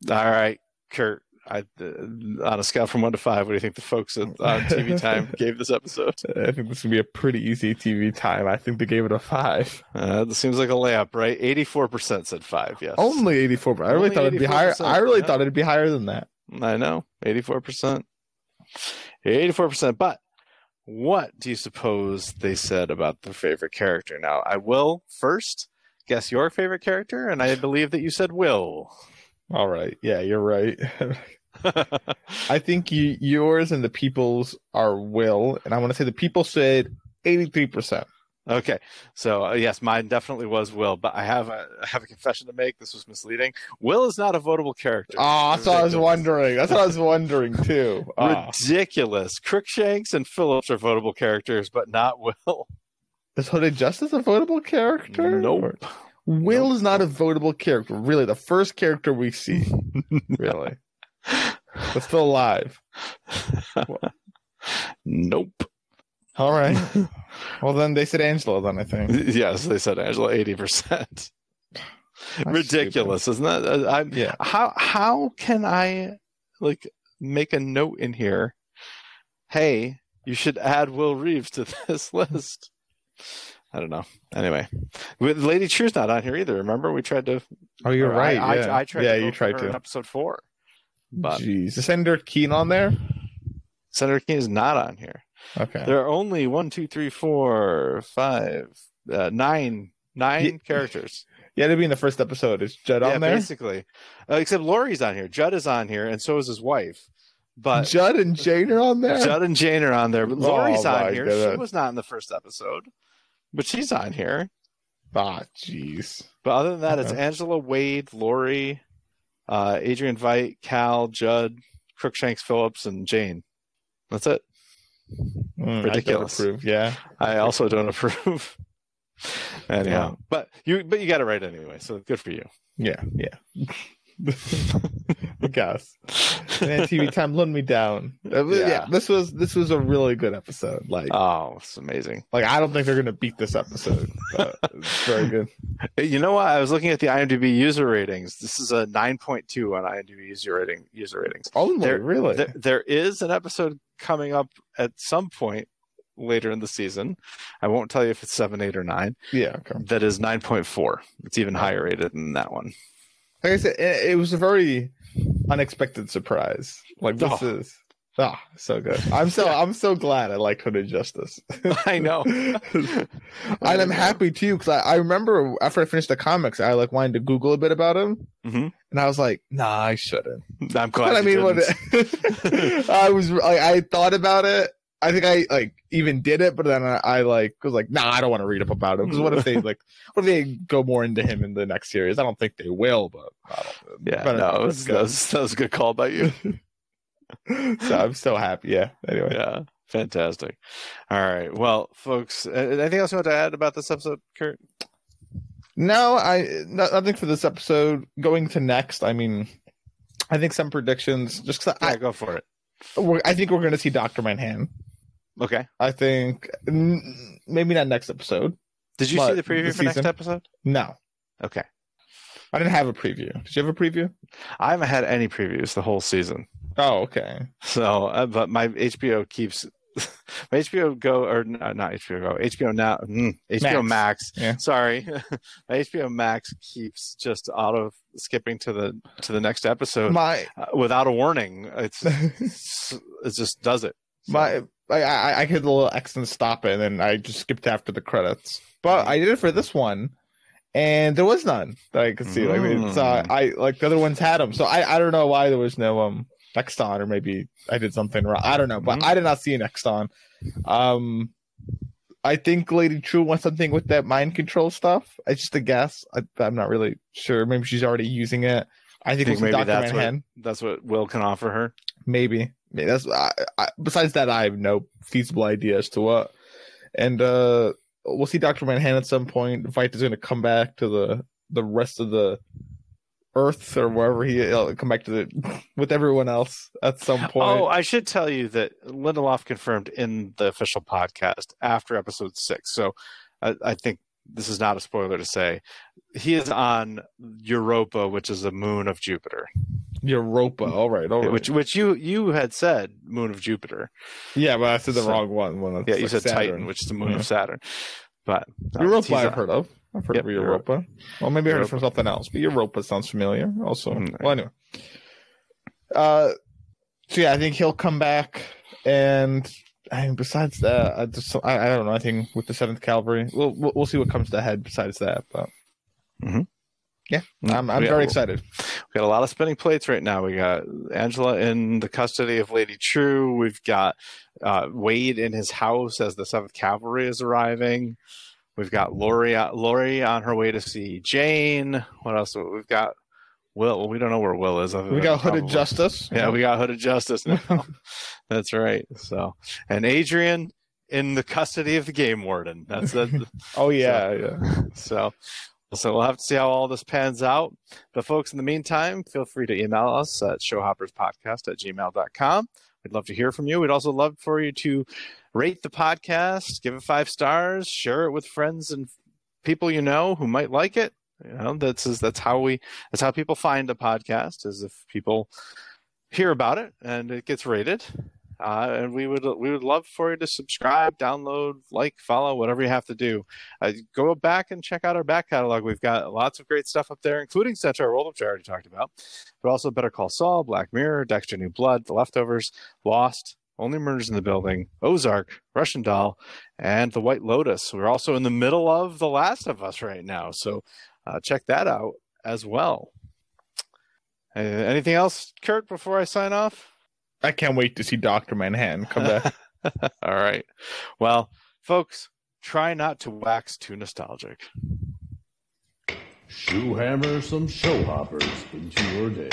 All right, Kurt. I, uh, on a scale from one to five, what do you think the folks at on TV Time gave this episode? I think this would be a pretty easy TV time. I think they gave it a five. Uh, this seems like a layup, right? Eighty-four percent said five. Yes, Only eighty four. I really Only thought it'd be higher. 84%, I really yeah. thought it'd be higher than that. I know, eighty-four percent, eighty-four percent. But what do you suppose they said about their favorite character? Now, I will first guess your favorite character, and I believe that you said Will. All right. Yeah, you're right. I think you, yours and the people's are Will, and I want to say the people said eighty three percent. okay, so uh, yes, mine definitely was Will, but I have a I have a confession to make. This was misleading. Will is not a votable character. Oh, that's what I was wondering. That's what I was wondering too. Ah. Ridiculous. Crookshanks and Phillips are votable characters, but not Will. Is Hooded Justice a votable character? Nope. Will Nope. is not a votable character. Really, the first character we see. really, but still alive. nope. All right. Well, then they said Angela. Then I think. Yes, they said Angela eighty percent. That's Ridiculous, isn't that? Uh, I'm, Yeah. How how can I like make a note in here? Hey, you should add Will Reeves to this list. I don't know. Anyway, Lady Trieu's not on here either. Remember, we tried to. Oh, you're right. I, yeah, I, tried. yeah, to you tried to. episode four, but Jeez, is Senator Keene on there? Senator King is not on here. Okay. There are only one, two, three, four, five, uh, nine, nine Yeah. characters. Yeah, to be in the first episode. Is Judd yeah, on there? basically. Uh, except Laurie's on here. Judd is on here, and so is his wife. But Judd and Jane are on there. Judd and Jane are on there. But Oh, Laurie's my on here. She was not in the first episode, but she's on here. Ah, jeez. But other than that, it's Angela Wade, Laurie, uh, Adrian Veidt, Cal, Judd, Crookshanks Phillips, and Jane. That's it. Mm, I Ridiculous. approve, Yeah. I also don't approve. Anyhow, Yeah. but you but you got it right anyway, so good for you. Yeah. Yeah. I guess. Man, TV time let me down. Uh, yeah. Yeah. This was this was a really good episode. Like Oh, it's amazing. like I don't think they're gonna beat this episode. It's very good. You know what? I was looking at the IMDb user ratings. This is a 9.2 on IMDb user rating user ratings. Oh There- really? There, there is an episode coming up at some point later in the season. I won't tell you if it's 7, 8 or 9. yeah, okay. That is 9.4. It's even higher rated than that one. Like I said, it, it was a very unexpected surprise. Like this Oh. is ah so good. I'm so I'm so glad I like Hooded Justice. I know. and I'm happy too because I, I remember after I finished the comics, I like wanted to Google a bit about him, Mhm. and I was like, "Nah, I shouldn't." I'm glad But I mean, what. I was like, I thought about it. I think I like even did it, but then I, I like was like, "Nah, I don't want to read up about him." Because what if they like, what if they go more into him in the next series? I don't think they will, but I don't, Yeah, but no, was, that, was, that was a good call by you. so I'm so happy. Yeah. Anyway, yeah, fantastic. All right, well, folks, anything else you want to add about this episode, Kurt? No, I no, nothing for this episode. Going to next, I mean, I think some predictions. Just 'cause Yeah, I, go for it. I think we're going to see Doctor Manhattan. Okay. I think mm, maybe not next episode. Did you see the preview the for next episode? No, Okay. I didn't have a preview. Did you have a preview? I haven't had any previews the whole season. Oh, okay. So, uh, but my HBO keeps my HBO Go or no, not HBO Go, HBO Now, mm, HBO Max. Yeah. Sorry, my HBO Max keeps just auto skipping to the to the next episode My uh, without a warning. It's, it's it just does it. So, my I, I I hit the little X and stop it, and then I just skipped after the credits. But I did it for this one, and there was none that I could see. It's, uh, Mm. I like the other ones had them, so I I don't know why there was no um Nexton, or maybe I did something wrong. I don't know, but Mhm. I did not see an Nexton. Um, I think Lady Trieu wants something with that mind control stuff. It's just a guess. I, I'm not really sure. Maybe she's already using it. I think, think it was maybe Doctor that's what- that's what Will can offer her. Maybe. Maybe that's I, I, besides that I have no feasible idea as to what. And uh we'll see Doctor Manhattan at some point. Veidt is going to come back to the the rest of the Earth or wherever he he'll come back to the with everyone else at some point. Oh, I should tell you that Lindelof confirmed in the official podcast after episode six. So I, I think this is not a spoiler to say he is on Europa, which is a moon of Jupiter. Europa. All right. All right. Which, which you you had said moon of Jupiter. yeah, but I said the So- wrong one. Yeah, you like said Saturn. Titan, which is the moon Yeah. of Saturn. But uh, Europa. I've heard of. I've heard Yep, of Europa. Well, maybe I heard it from something else, but Europa sounds familiar. Also, Mm. well, anyway. Uh, so yeah, I think he'll come back, and I mean, besides that, I just I, I don't know I think with the Seventh Cavalry. We'll we'll, we'll see what comes to head besides that, but Mhm. Yeah, I'm I'm We got- very excited. We got a lot of spinning plates right now. We got Angela in the custody of Lady Trieu. We've got uh, Wade in his house as the Seventh Cavalry is arriving. We've got Laurie, Laurie on her way to see Jane. What else? We've got Will. We don't know where Will is. We got Hooded probably- Justice. Yeah, we got Hooded Justice now. That's right. So, and Adrian in the custody of the Game Warden. That's it. oh yeah, yeah. So, so we'll have to see how all this pans out. But folks, in the meantime, feel free to email us at showhopperspodcast at gmail.com. We'd love to hear from you. We'd also love for you to rate the podcast, give it five stars, share it with friends and people you know who might like it. You know, that's that's how we that's how people find a podcast is if people hear about it and it gets rated. Uh, and we would we would love for you to subscribe, download, like, follow, whatever you have to do. Uh, go back and check out our back catalog. We've got lots of great stuff up there, including Central World, which I already talked about, but also Better Call Saul, Black Mirror, Dexter New Blood, The Leftovers, Lost, Only Murders in the Building, Ozark, Russian Doll, and The White Lotus. We're also in the middle of The Last of Us right now, so uh, check that out as well. Anything else, Kurt, before I sign off? I can't wait to see Doctor Manhattan come back. All right. Well, folks, try not to wax too nostalgic. Shoe hammer some show hoppers into your day.